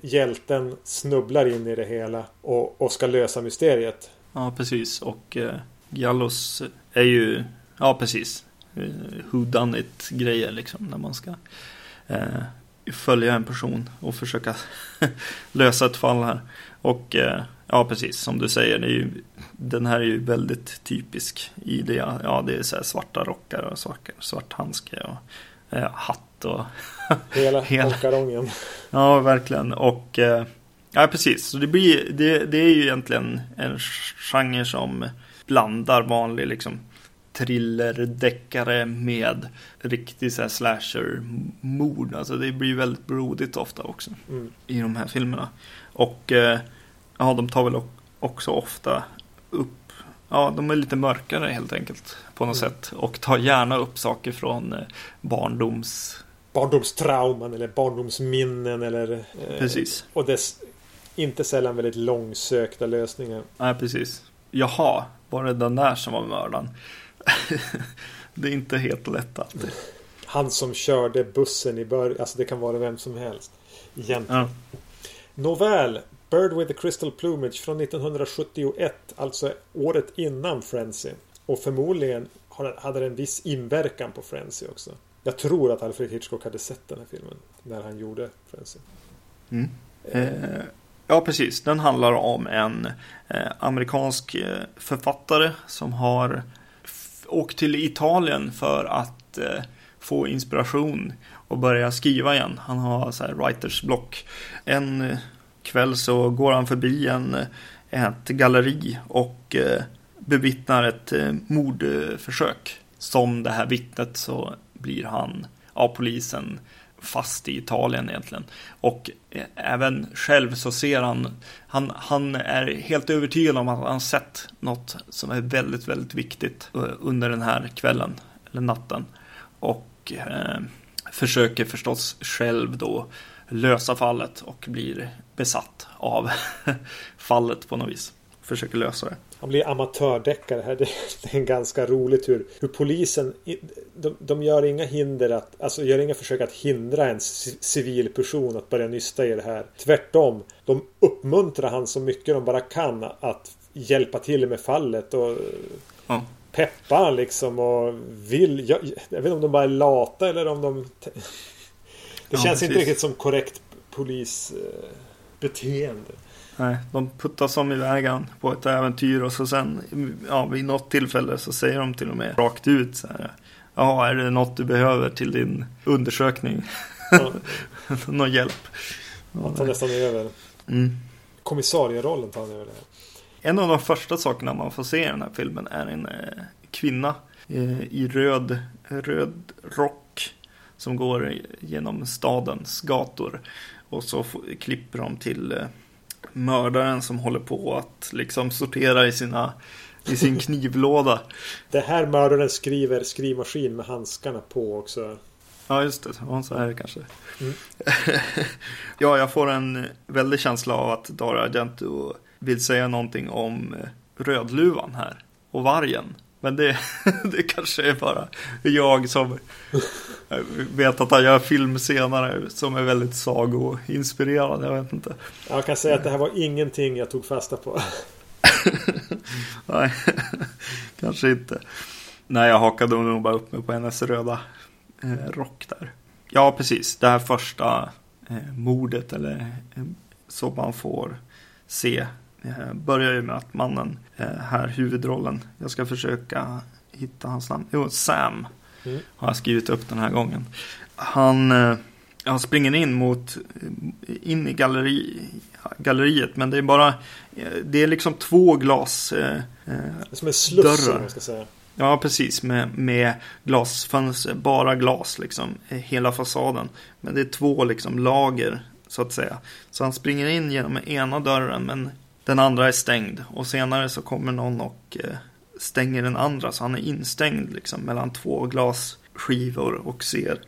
hjälten snubblar in i det hela och, och ska lösa mysteriet. Ja, precis. Och eh, Giallos är ju, ja precis, eh, who done it grejer liksom när man ska eh, följa en person och försöka lösa ett fall här. Och eh, ja, precis som du säger, det är ju, den här är ju väldigt typisk i det. Ja, det är så svarta rockar och svart, svart handske och eh, hatt och hela, hela karongen. Ja, verkligen. Och eh, ja, precis. Så det, blir, det, det är ju egentligen en genre som blandar vanlig liksom thrillerdeckare med riktig så slasher-mord. Alltså det blir väldigt blodigt ofta också mm. i de här filmerna. Och eh, ja, de tar väl också ofta upp, ja, de är lite mörkare helt enkelt på något mm. sätt. Och tar gärna upp saker från eh, barndoms... Barndomstrauman eller barndomsminnen eller... Eh, precis. Och dess inte sällan väldigt långsökta lösningar. Nej, precis. Jaha, var det den där som var mördaren? det är inte helt lätt alltid. Han som körde bussen i början, alltså det kan vara vem som helst. Egentligen. Ja. Nåväl, Bird with the Crystal Plumage från 1971, alltså året innan Frenzy. Och förmodligen hade det en viss inverkan på Frenzy också. Jag tror att Alfred Hitchcock hade sett den här filmen när han gjorde Frenzy. Mm. Eh, ja, precis. Den handlar om en eh, amerikansk eh, författare som har åkt till Italien för att eh, få inspiration och börja skriva igen. Han har så här writers block. En eh, kväll så går han förbi en, eh, ett galleri och eh, bevittnar ett eh, mordförsök. Som det här vittnet så blir han av polisen fast i Italien egentligen. Och eh, även själv så ser han, han, han är helt övertygad om att han sett något som är väldigt, väldigt viktigt eh, under den här kvällen, eller natten. Och eh, försöker förstås själv då lösa fallet och blir besatt av fallet på något vis. Försöker lösa det. Han blir amatördeckare här. Det är ganska roligt hur, hur polisen de, de gör inga hinder att, alltså gör inga försök att hindra en civil person att börja nysta i det här. Tvärtom. De uppmuntrar han så mycket de bara kan att hjälpa till med fallet och ja. peppar liksom och vill. Jag, jag, vet inte om de bara är lata eller om de det känns ja, inte riktigt som korrekt polisbeteende. Nej, de puttas om i vägen på ett äventyr och så sen ja, vid något tillfälle så säger de till och med rakt ut så här. Ja, är det något du behöver till din undersökning? Ja. Någon hjälp. Han tar nästan över. Mm. Kommissarierollen tar han över. Det. En av de första sakerna man får se i den här filmen är en eh, kvinna eh, i röd, röd rock som går genom stadens gator. Och så klipper de till eh, mördaren som håller på att liksom sortera i, sina, i sin knivlåda. Det här mördaren skriver skrivmaskin med handskarna på också. Ja, just det. Ja, så är det kanske. Mm. ja, jag får en väldig känsla av att Dario Argento vill säga någonting om eh, Rödluvan här och vargen. Men det, det kanske är bara jag som vet att han gör film senare som är väldigt sagoinspirerad. Jag vet inte. Jag kan säga att det här var ingenting jag tog fasta på. Nej, kanske inte. Nej, jag hakade nog bara upp mig på hennes röda eh, rock där. Ja, precis. Det här första eh, mordet eller eh, så man får se börjar ju med att mannen, eh, här huvudrollen, jag ska försöka hitta hans namn, jo Sam mm. har jag skrivit upp den här gången. Han, eh, han springer in mot, in i galleri, galleriet men det är bara, det är liksom två glas eh, Som en sluss man ska säga. Ja, precis. Med, med glasfönster, bara glas liksom. Hela fasaden. Men det är två liksom lager så att säga. Så han springer in genom ena dörren men den andra är stängd och senare så kommer någon och eh, stänger den andra så han är instängd liksom mellan två glasskivor och ser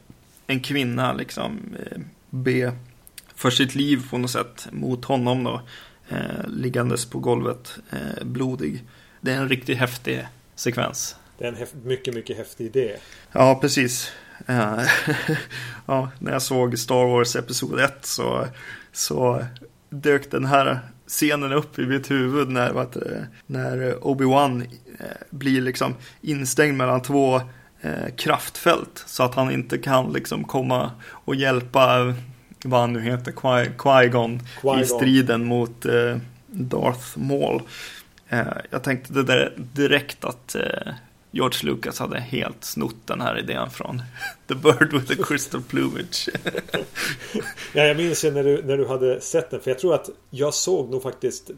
en kvinna liksom eh, be för sitt liv på något sätt mot honom då eh, liggandes på golvet eh, blodig. Det är en riktigt häftig sekvens. Det är en mycket, mycket häftig idé. Ja, precis. ja, när jag såg Star Wars Episod 1 så, så dök den här scenen upp i mitt huvud när, vad när Obi-Wan eh, blir liksom instängd mellan två eh, kraftfält så att han inte kan liksom komma och hjälpa vad han nu heter, Qui-Gon Qui i striden mot eh, Darth Maul. Jag tänkte det där direkt att George Lucas hade helt snott den här idén från The Bird with the Crystal Plumage. ja, jag minns ju när du, när du hade sett den. För jag tror att jag såg nog faktiskt eh,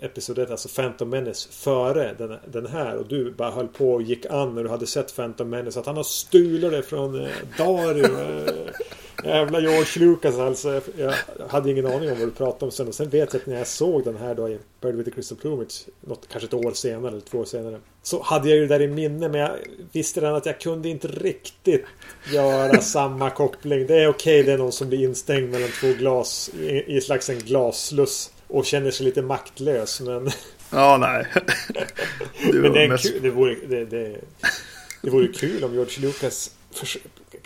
episodet, alltså Phantom Menace, före den, den här. Och du bara höll på och gick an när du hade sett Phantom Menace. Att han har stulit det från eh, Dario. Jävla George Lucas alltså. Jag hade ingen aning om vad du pratade om sen. Och sen vet jag att när jag såg den här då i Bird with the Crystal Plumage. Något, kanske ett år senare eller två år senare. Så hade jag ju det där i minne. Men jag visste redan att jag kunde inte riktigt göra samma koppling. Det är okej, okay, det är någon som blir instängd mellan två glas i, i slags en glassluss och känner sig lite maktlös. Men... Ja, nej. Det men det, är mest... kul, det, vore, det, det, det vore kul om George Lucas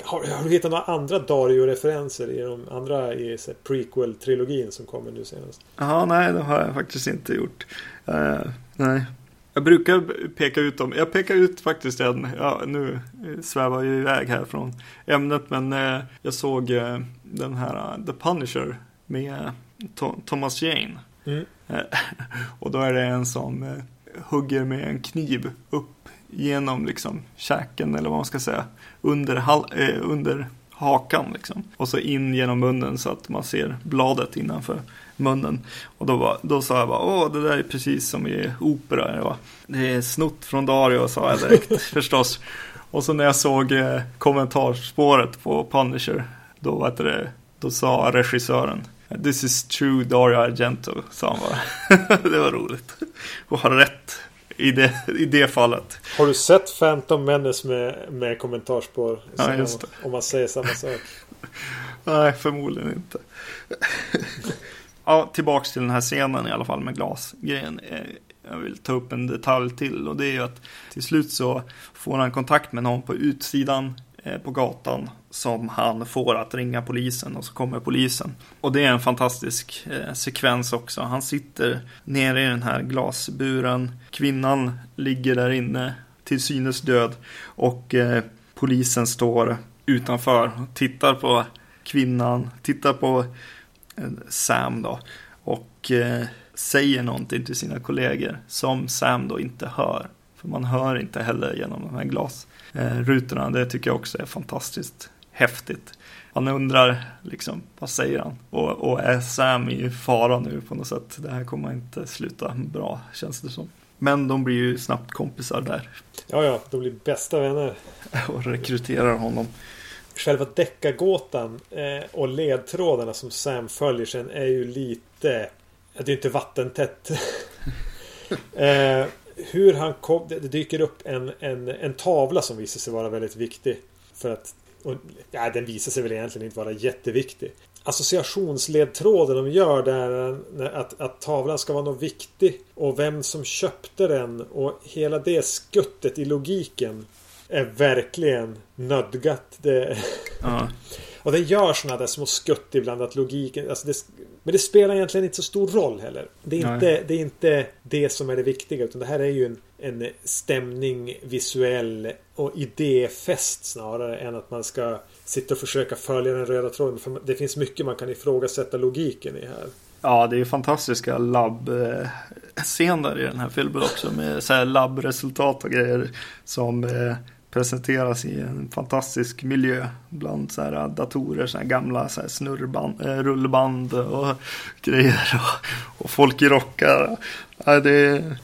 har, har, du hittat några andra Dario-referenser i de andra i prequel-trilogin som kommer nu senast? Ja, nej, det har jag faktiskt inte gjort. Uh, nej, jag brukar peka ut dem. Jag pekar ut faktiskt en, ja, nu svävar jag iväg här från ämnet, men eh, jag såg eh, den här uh, The Punisher med Th Thomas Jane. Mm. och då är det en som hugger med en kniv upp genom liksom käken eller vad man ska säga. Under, eh, under hakan liksom. Och så in genom munnen så att man ser bladet innanför munnen. Och då, var, då sa jag bara, åh det där är precis som i opera. Det, var, det är snott från Dario sa jag direkt förstås. Och så när jag såg eh, kommentarsspåret på Punisher då, vad det, då sa regissören This is true Dario Argento, sa han bara. det var roligt. Och har rätt i det, i det fallet. Har du sett Phantom Menace med, med kommentarspår? Ja, just det. Om man säger samma sak. Nej, förmodligen inte. ja, tillbaks till den här scenen i alla fall med glasgrejen. Eh, jag vill ta upp en detalj till och det är ju att till slut så får han kontakt med någon på utsidan Eh, på gatan som han får att ringa polisen och så kommer polisen. Och det är en fantastisk eh, sekvens också. Han sitter nere i den här glasburen. Kvinnan ligger där inne till synes död och eh, polisen står utanför och tittar på kvinnan, tittar på eh, Sam då och eh, säger någonting till sina kollegor som Sam då inte hör. För man hör inte heller genom de här glasrutorna. Eh, det tycker jag också är fantastiskt häftigt. Han undrar liksom, vad säger han? Och, och är Sam i fara nu på något sätt? Det här kommer inte sluta bra, känns det som. Men de blir ju snabbt kompisar där. Ja, ja, de blir bästa vänner. Och rekryterar honom. Själva deckargåtan eh, och ledtrådarna som Sam följer sen är ju lite... Det är inte vattentätt. eh, hur han kom, det dyker upp en, en, en tavla som visar sig vara väldigt viktig. För att, och, ja, den visar sig väl egentligen inte vara jätteviktig. Associationsledtråden de gör där att, att tavlan ska vara något viktig och vem som köpte den och hela det skuttet i logiken är verkligen nödgat. Det... Ja. och det gör sådana där små skutt ibland att logiken, alltså det, men det spelar egentligen inte så stor roll heller. Det är, inte, det är inte det som är det viktiga. Utan det här är ju en, en stämning, visuell och idéfest snarare än att man ska sitta och försöka följa den röda tråden. För det finns mycket man kan ifrågasätta logiken i här. Ja, det är ju fantastiska labbscener i den här filmen också med så här labbresultat och grejer som eh, presenteras i en fantastisk miljö bland så här datorer, så här gamla så här snurrband, eh, rullband och grejer och, och folk i rockar. Ja, det är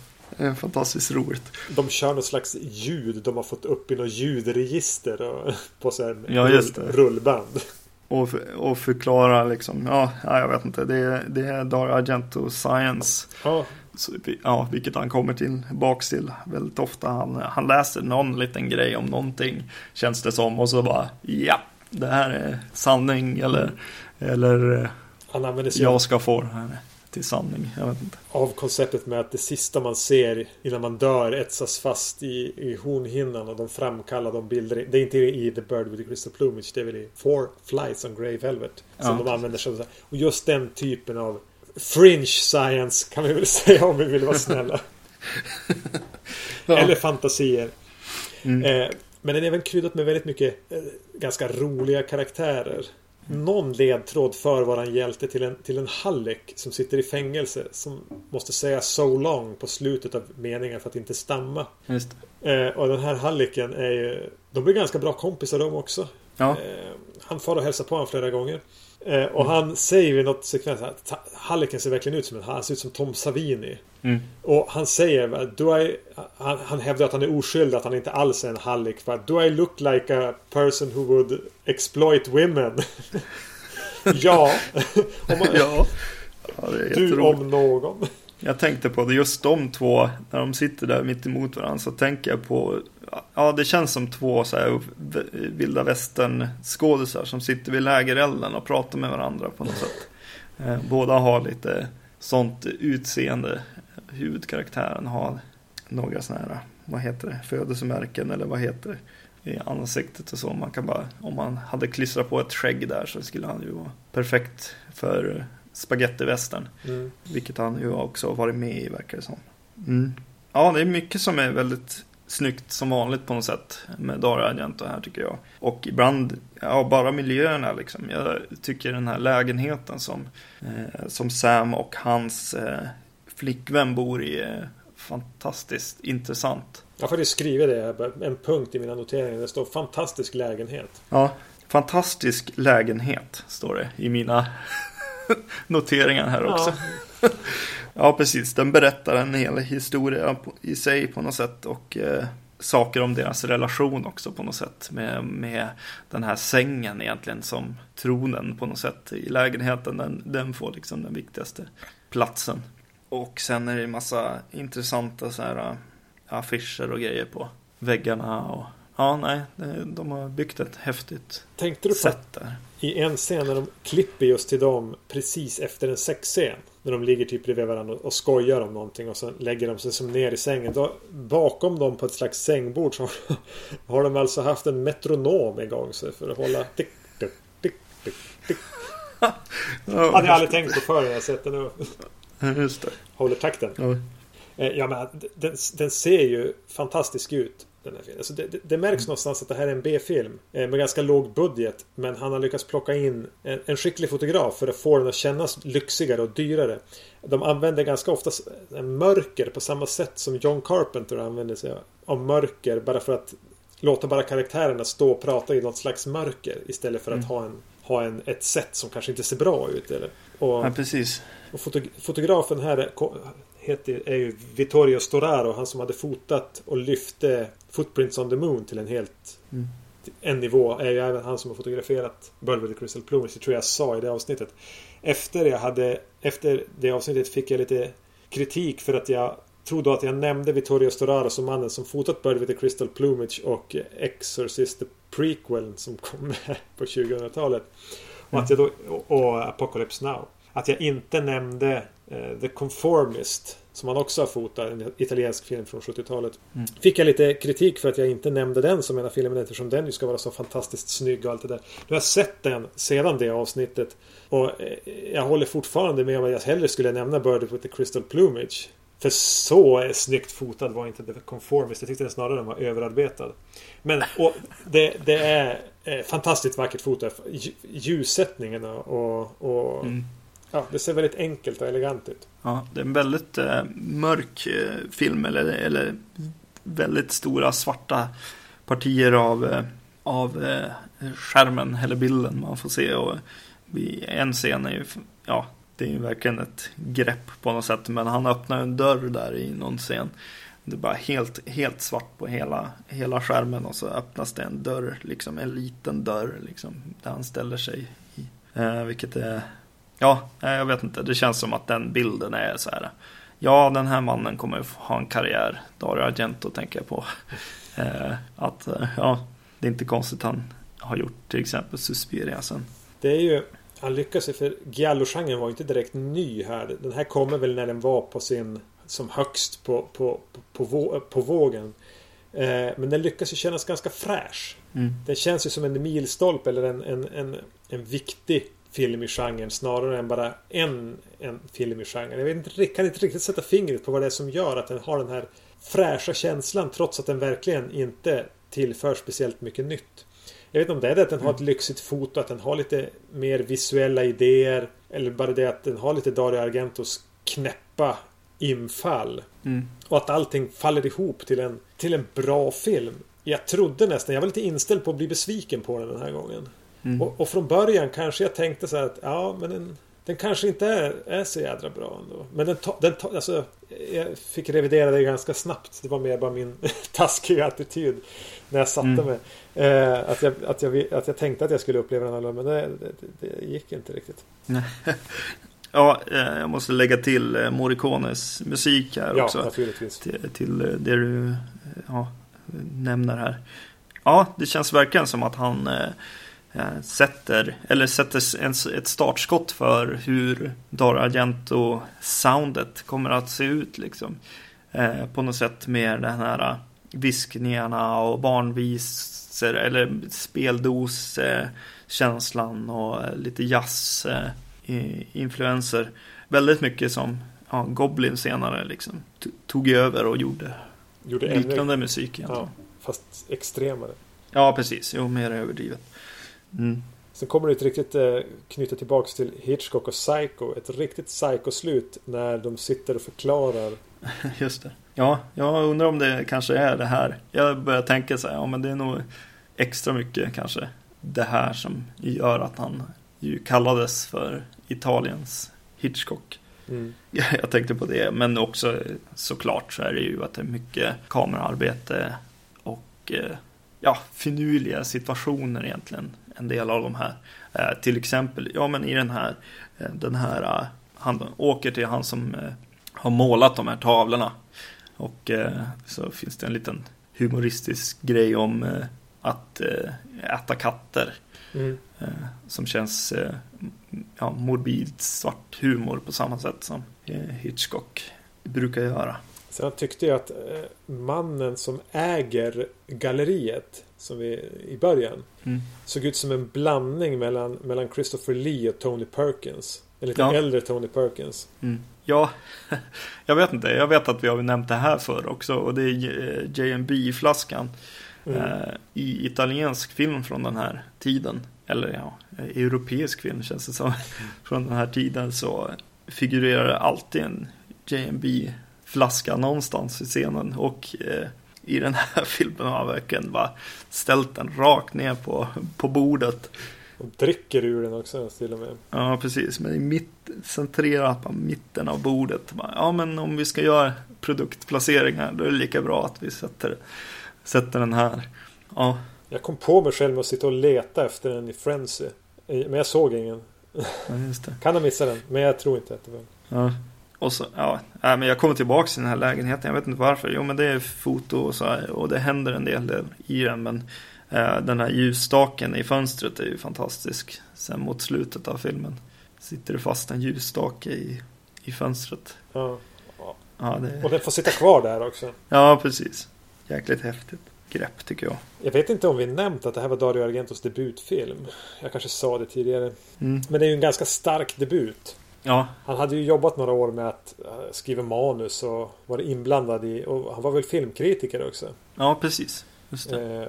fantastiskt roligt. De kör något slags ljud de har fått upp i något ljudregister och, på så här ja, det. rullband. Och, och förklara liksom, ja, jag vet inte, det, är, det är Dario Argento Science. Ja. Så, ja, vilket han kommer tillbaks till väldigt ofta. Han, han läser någon liten grej om någonting, känns det som, och så bara, ja, det här är sanning eller, eller han använder sig jag ska få det här till sanning. Jag vet inte. Av konceptet med att det sista man ser innan man dör etsas fast i, i hornhinnan och de framkallar de bilder. Det är inte i The Bird with the Crystal Plumage. Det är väl i Four Flights on Grey Velvet. Som ja. de använder sig av. Och just den typen av Fringe science kan vi väl säga om vi vill vara snälla. ja. Eller fantasier. Mm. Eh, men den är även kryddat med väldigt mycket eh, ganska roliga karaktärer. Någon ledtråd för våran hjälte till en, till en Halleck som sitter i fängelse. Som måste säga so long på slutet av meningen för att inte stamma. Eh, och den här Halliken är ju... De blir ganska bra kompisar de också. Ja. Eh, han får och hälsar på honom flera gånger. Eh, och han säger vid något sekvens att Halliken ser verkligen ut som en, han ser ut som Tom Savini. Mm. Och han säger, do I, han, han hävdar att han är oskyldig, att han inte alls är en hallick. För do I look like a person who would exploit women? ja. man, ja. ja du om någon. Jag tänkte på det, just de två, när de sitter där mitt emot varandra så tänker jag på Ja, det känns som två så här vilda västern skådisar som sitter vid lägerelden och pratar med varandra på något sätt. Eh, båda har lite sånt utseende. Huvudkaraktären har några sådana här, vad heter det, födelsemärken eller vad heter det i ansiktet och så. Man kan bara, om man hade klistrat på ett skägg där så skulle han ju vara perfekt för spagettivästern. Mm. Vilket han ju också har varit med i verkar det som. Mm. Ja, det är mycket som är väldigt snyggt som vanligt på något sätt med Dario Argento här tycker jag. Och ibland, ja bara miljöerna liksom. Jag tycker den här lägenheten som, eh, som Sam och hans eh, flickvän bor i är fantastiskt intressant. Jag har faktiskt skrivit det, en punkt i mina noteringar. Det står fantastisk lägenhet. Ja, fantastisk lägenhet står det i mina noteringar här också. Ja. ja, precis. Den berättar en hel historia i sig på något sätt. Och eh, saker om deras relation också på något sätt. Med, med den här sängen egentligen som tronen på något sätt i lägenheten. Den, den får liksom den viktigaste platsen. Och sen är det en massa intressanta så här äh, affischer och grejer på väggarna. Och, ja, nej, de har byggt ett häftigt Tänkte du på sätt där. I en scen när de klipper just till dem precis efter en sexscen. När de ligger typ bredvid varandra och skojar om någonting och så lägger de sig som ner i sängen. Då, bakom dem på ett slags sängbord så har de alltså haft en metronom igång sig för att hålla tick, tick, tick, tick, tick. Hade jag aldrig tänkt på förr. Jag sett det nu. Just det. Håller takten. Ja. Eh, Ja, men den, den ser ju fantastisk ut. Den här filmen. Alltså det, det, det märks någonstans att det här är en B-film. Eh, med ganska låg budget. Men han har lyckats plocka in en, en skicklig fotograf för att få den att kännas lyxigare och dyrare. De använder ganska ofta mörker på samma sätt som John Carpenter använder sig av mörker. Bara för att låta bara karaktärerna stå och prata i något slags mörker. Istället för att ha, en, ha en, ett sätt som kanske inte ser bra ut. Eller, och, ja, precis. och foto- fotografen här är, ko- heter, är ju Vittorio Storaro. Han som hade fotat och lyfte Footprints on the Moon till en helt Mm. en nivå. Är ju även han som har fotograferat Bulwer Crystal Plumage. Det tror jag sa i det avsnittet. Efter jag hade Efter det avsnittet fick jag lite kritik för att jag trodde att jag nämnde Vittorio Storaro som mannen som fotat Bird with the Crystal Plumage och Exorcist the Prequel som kom på 2000-talet. Och att jag då, och, Apocalypse Now. Att jag inte nämnde eh, The Conformist som han också har fotat, en italiensk film från 70-talet. Mm. Fick jag lite kritik för att jag inte nämnde den som en av filmerna eftersom den ju ska vara så fantastiskt snygg och allt det där. Nu har jag sett den sedan det avsnittet. Och eh, jag håller fortfarande med om att jag hellre skulle nämna Bird with the Crystal Plumage. För så snyggt fotad var inte The Conformist. Jag tyckte den snarare den var överarbetad. Men det, det är eh, fantastiskt vackert foto. Lj- Ljussättningen och, och, och Mm. Ja, det ser väldigt enkelt och elegant ut. Ja, det är en väldigt eh, mörk eh, film eller, eller väldigt stora svarta partier av, eh, av eh, skärmen eller bilden man får se. Och vid en scen är ju, ja, det är ju verkligen ett grepp på något sätt. Men han öppnar en dörr där i någon scen. Det är bara helt, helt svart på hela, hela skärmen och så öppnas det en dörr, liksom en liten dörr liksom, där han ställer sig i. Eh, vilket är Ja, nej, jag vet inte. Det känns som att den bilden är så här. Ja, den här mannen kommer att ha en karriär. Dario Argento tänker jag på. Eh, att, eh, ja, det är inte konstigt han har gjort till exempel Suspiria sen. Det är ju Han lyckas ju för Giallo-genren var ju inte direkt ny här. Den här kommer väl när den var på sin Som högst på, på, på, på, på vågen. Eh, men den lyckas ju kännas ganska fräsch. Mm. Den känns ju som en milstolpe eller en, en, en, en viktig film i genren snarare än bara en, en film i genren. Jag vet inte, kan inte riktigt sätta fingret på vad det är som gör att den har den här fräscha känslan trots att den verkligen inte tillför speciellt mycket nytt. Jag vet inte om det är det att den har ett lyxigt foto, att den har lite mer visuella idéer. Eller bara det att den har lite Dario Argentos knäppa infall. Mm. Och att allting faller ihop till en, till en bra film. Jag trodde nästan, jag var lite inställd på att bli besviken på den den här gången. Mm. Och, och från början kanske jag tänkte så här att ja, men den, den kanske inte är, är så jädra bra ändå. Men den, ta, den ta, alltså, jag fick revidera det ganska snabbt. Det var mer bara min taskiga attityd när jag satte Mm. mig. Eh, att, jag, att, jag, att jag tänkte att jag skulle uppleva den annorlunda, men det, det, det gick inte riktigt. Ja, eh, jag måste lägga till eh, Morricones musik här Ja, också. Till, till eh, det du ja, nämner här. Ja, det känns verkligen som att han sätter, eller sätter en, ett startskott för hur Dario Argento-soundet kommer att se ut. Liksom. Eh, på något sätt med den här eh, viskningarna och barnvisor eller speldos eh, och eh, lite jazz eh. Väldigt mycket som ja, Goblin senare liksom to- tog över och gjorde Gjorde liknande musik ja, fast extremare. Ja, precis. Jo, mer överdrivet. Mm. Sen kommer det ett riktigt eh, knyta tillbaks till Hitchcock och Psycho. Ett riktigt Psycho-slut när de sitter och förklarar. Just det. Ja, jag undrar om det kanske är det här. Jag börjar tänka så här, ja men det är nog extra mycket kanske det här som gör att han ju kallades för Italiens Hitchcock. Mm. Jag tänkte på det, men också såklart så är det ju att det är mycket kameraarbete och eh, ja, finurliga situationer egentligen. En del av de här. Eh, till exempel, ja men i den här, eh, den här, eh, han åker till han som eh, har målat de här tavlorna. Och så finns det en liten humoristisk grej om att äta katter. Mm. Som känns ja, morbid svart humor på samma sätt som Hitchcock brukar göra. Sen tyckte jag att mannen som äger galleriet som vi i början mm. såg ut som en blandning mellan, mellan Christopher Lee och Tony Perkins. En lite ja. äldre Tony Perkins. Mm. Ja, jag vet inte. Jag vet att vi har nämnt det här förr också. Och det är JMB-flaskan. Mm. Eh, I italiensk film från den här tiden. Eller ja, europeisk film känns det som. från den här tiden så figurerar det alltid en JMB-flaska någonstans i scenen. Och eh, i den här filmen har han verkligen bara ställt den rakt ner på, på bordet. Och dricker ur den också till och med. Ja, precis. Men i mitt, centrerat på mitten av bordet. Ja, men om vi ska göra produktplaceringar då är det lika bra att vi sätter, sätter den här. Ja. Jag kom på mig själv med att sitta och leta efter den i Frenzy. Men jag såg ingen. Ja, kan ha missat den, men jag tror inte att det var Ja. Och så, ja, men jag kommer tillbaka till den här lägenheten. Jag vet inte varför. Jo, men det är foto och så här, och det händer en del i den. Men eh, den här ljusstaken i fönstret är ju fantastisk. Sen mot slutet av filmen sitter det fast en ljusstake i, i fönstret. Ja. ja det... Och den får sitta kvar där också. Ja, precis. Jäkligt häftigt grepp tycker jag. Jag vet inte om vi nämnt att det här var Dario Argentos debutfilm. Jag kanske sa det tidigare. Mm. Men det är ju en ganska stark debut. Ja. Han hade ju jobbat några år med att eh, skriva manus och varit inblandad i och han var väl filmkritiker också. Ja, precis. Eh,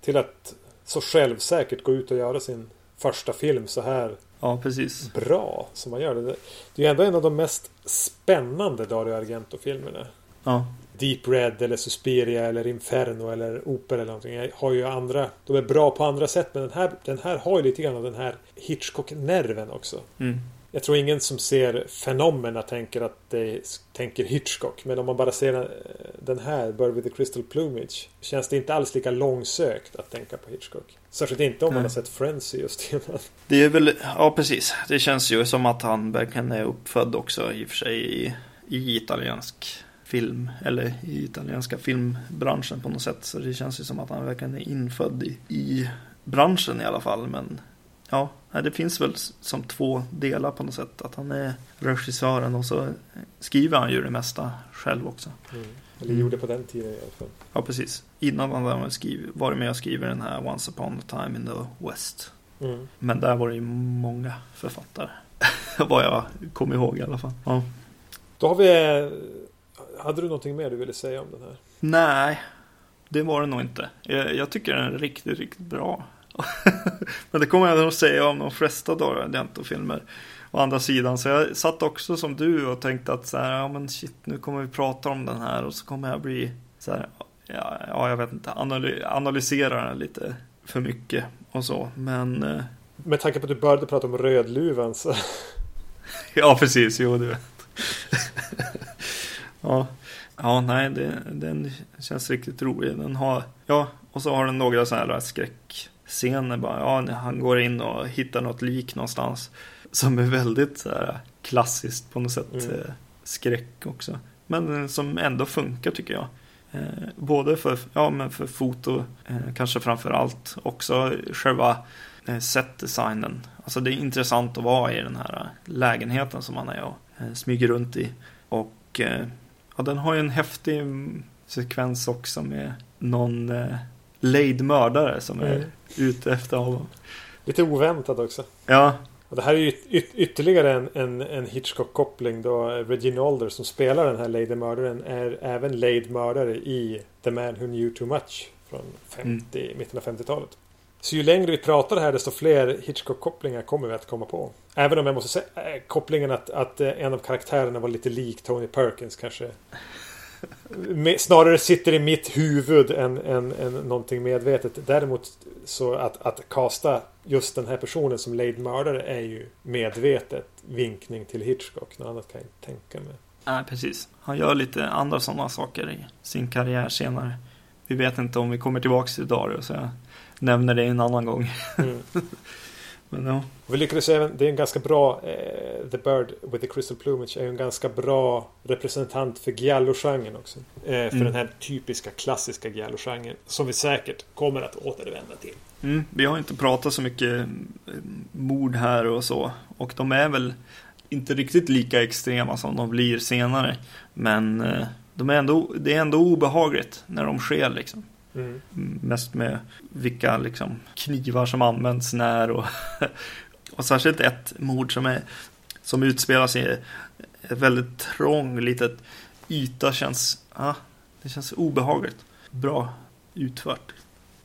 till att så självsäkert gå ut och göra sin första film så här ja, precis. bra som man gör det. Det är ju ändå en av de mest spännande Dario Argento-filmerna. Ja. Deep Red eller Suspiria eller Inferno eller Opera eller någonting. Har ju andra, de är bra på andra sätt men den här, den här har ju lite grann av den här Hitchcock-nerven också. Mm. Jag tror ingen som ser fenomena tänker att det tänker Hitchcock. Men om man bara ser den här, Bird with the Crystal Plumage. Känns det inte alls lika långsökt att tänka på Hitchcock. Särskilt inte om Nej. man har sett Frenzy just innan. Det är väl, ja precis. Det känns ju som att han verkligen är uppfödd också i och för sig i, i italiensk film. Eller i italienska filmbranschen på något sätt. Så det känns ju som att han verkligen är infödd i, i branschen i alla fall. Men Ja, det finns väl som två delar på något sätt. Att han är regissören och så skriver han ju det mesta själv också. Mm. Eller gjorde på den tiden i alla fall. Ja, precis. Innan han var varit med och skrivit den här Once upon a time in the West. Mm. Men där var det ju många författare. Vad jag kommer ihåg i alla fall. Ja. Då har vi... Hade du någonting mer du ville säga om den här? Nej, det var det nog inte. Jag, jag tycker den är riktigt, riktigt bra. Men det kommer jag nog säga om de flesta Dario Argento-filmer. Å andra sidan, så jag satt också som du och tänkte att så här, ja men shit, nu kommer vi prata om den här och så kommer jag bli så här, ja, ja jag vet inte, analysera den lite för mycket och så, men... Eh, Med tanke på att du började prata om Rödluvan så... ja, precis, jo du vet. ja. Ja, nej, det, den känns riktigt rolig. Den har, ja, och så har den några sådana här skräck scener bara, ja, han går in och hittar något lik någonstans. Som är väldigt så här, klassiskt på något sätt. Mm. Eh, skräck också. Men eh, som ändå funkar tycker jag. Eh, både för, ja, men för foto, eh, kanske framför allt. Också själva eh, setdesignen. Alltså det är intressant att vara i den här lägenheten som man är och eh, smyger runt i. Och ja, den har ju en häftig sekvens också med någon lejd mördare som är mm. Ute efter honom. Lite oväntat också. Ja. Och det här är ju yt ytterligare en, en, en Hitchcock-koppling då Regine Alder som spelar den här Lady Mördaren är även lejd mördare i The Man Who Knew Too Much från 50, mm. mitten av 50-talet. Så ju längre vi pratar här desto fler Hitchcock-kopplingar kommer vi att komma på. Även om jag måste säga äh, kopplingen att, att äh, en av karaktärerna var lite lik Tony Perkins kanske snarare sitter i mitt huvud än, än, än någonting medvetet. Däremot så att, att kasta just den här personen som lejd mördare är ju medvetet vinkning till Hitchcock. Något annat kan jag inte tänka mig. Nej, precis. Han gör lite andra sådana saker i sin karriär senare. vi vet inte om vi kommer tillbaka till Dario så jag nämner det en annan gång. Mm. Men ja. Vi lyckades även, det är en ganska bra eh, The Bird with the Crystal Plumage är en ganska bra representant för giallo-genren också. Eh, för mm. den här typiska klassiska giallo-genren. Som vi säkert kommer att återvända till. Mm, vi har inte pratat så mycket eh, mord här och så. Och de är väl inte riktigt lika extrema som de blir senare. Men eh, de är ändå, det är ändå obehagligt när de sker liksom. Mm. Mest med vilka liksom, knivar som används när och, och särskilt ett mord som, är, som utspelar sig i ett väldigt trång litet yta känns, ja, det känns obehagligt. Bra utfört.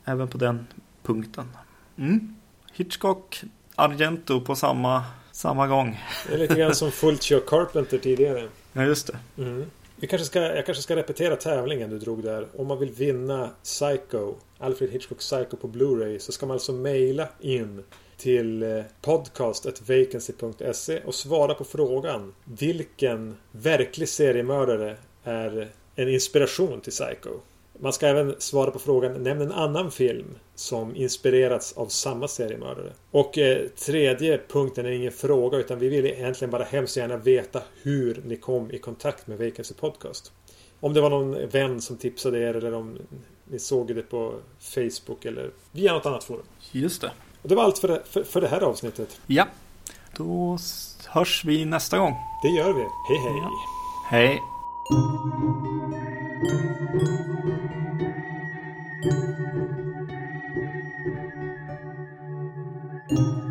Även på den punkten. Mm. Hitchcock, Argento på samma, samma gång. Det är lite grann som Fulci och Carpenter tidigare. Ja, just det. Mm. Vi kanske ska, jag kanske ska repetera tävlingen du drog där. Om man vill vinna Psycho, Alfred Hitchcock Psycho på Blu-ray så ska man alltså mejla in till eh, podcast.vacancy.se och svara på frågan Vilken verklig seriemördare är en inspiration till Psycho? Man ska även svara på frågan Nämn en annan film som inspirerats av samma seriemördare. Och eh, tredje punkten är ingen fråga utan vi vill egentligen bara hemskt gärna veta hur ni kom i kontakt med Vacancy Podcast. Om det var någon vän som tipsade er eller om ni såg det på Facebook eller via något annat forum. Just det. Och det var allt för det, för, för det här avsnittet. Ja. Då hörs vi nästa gång. Det gör vi. Hej hej. Ja. Hej. Thank you.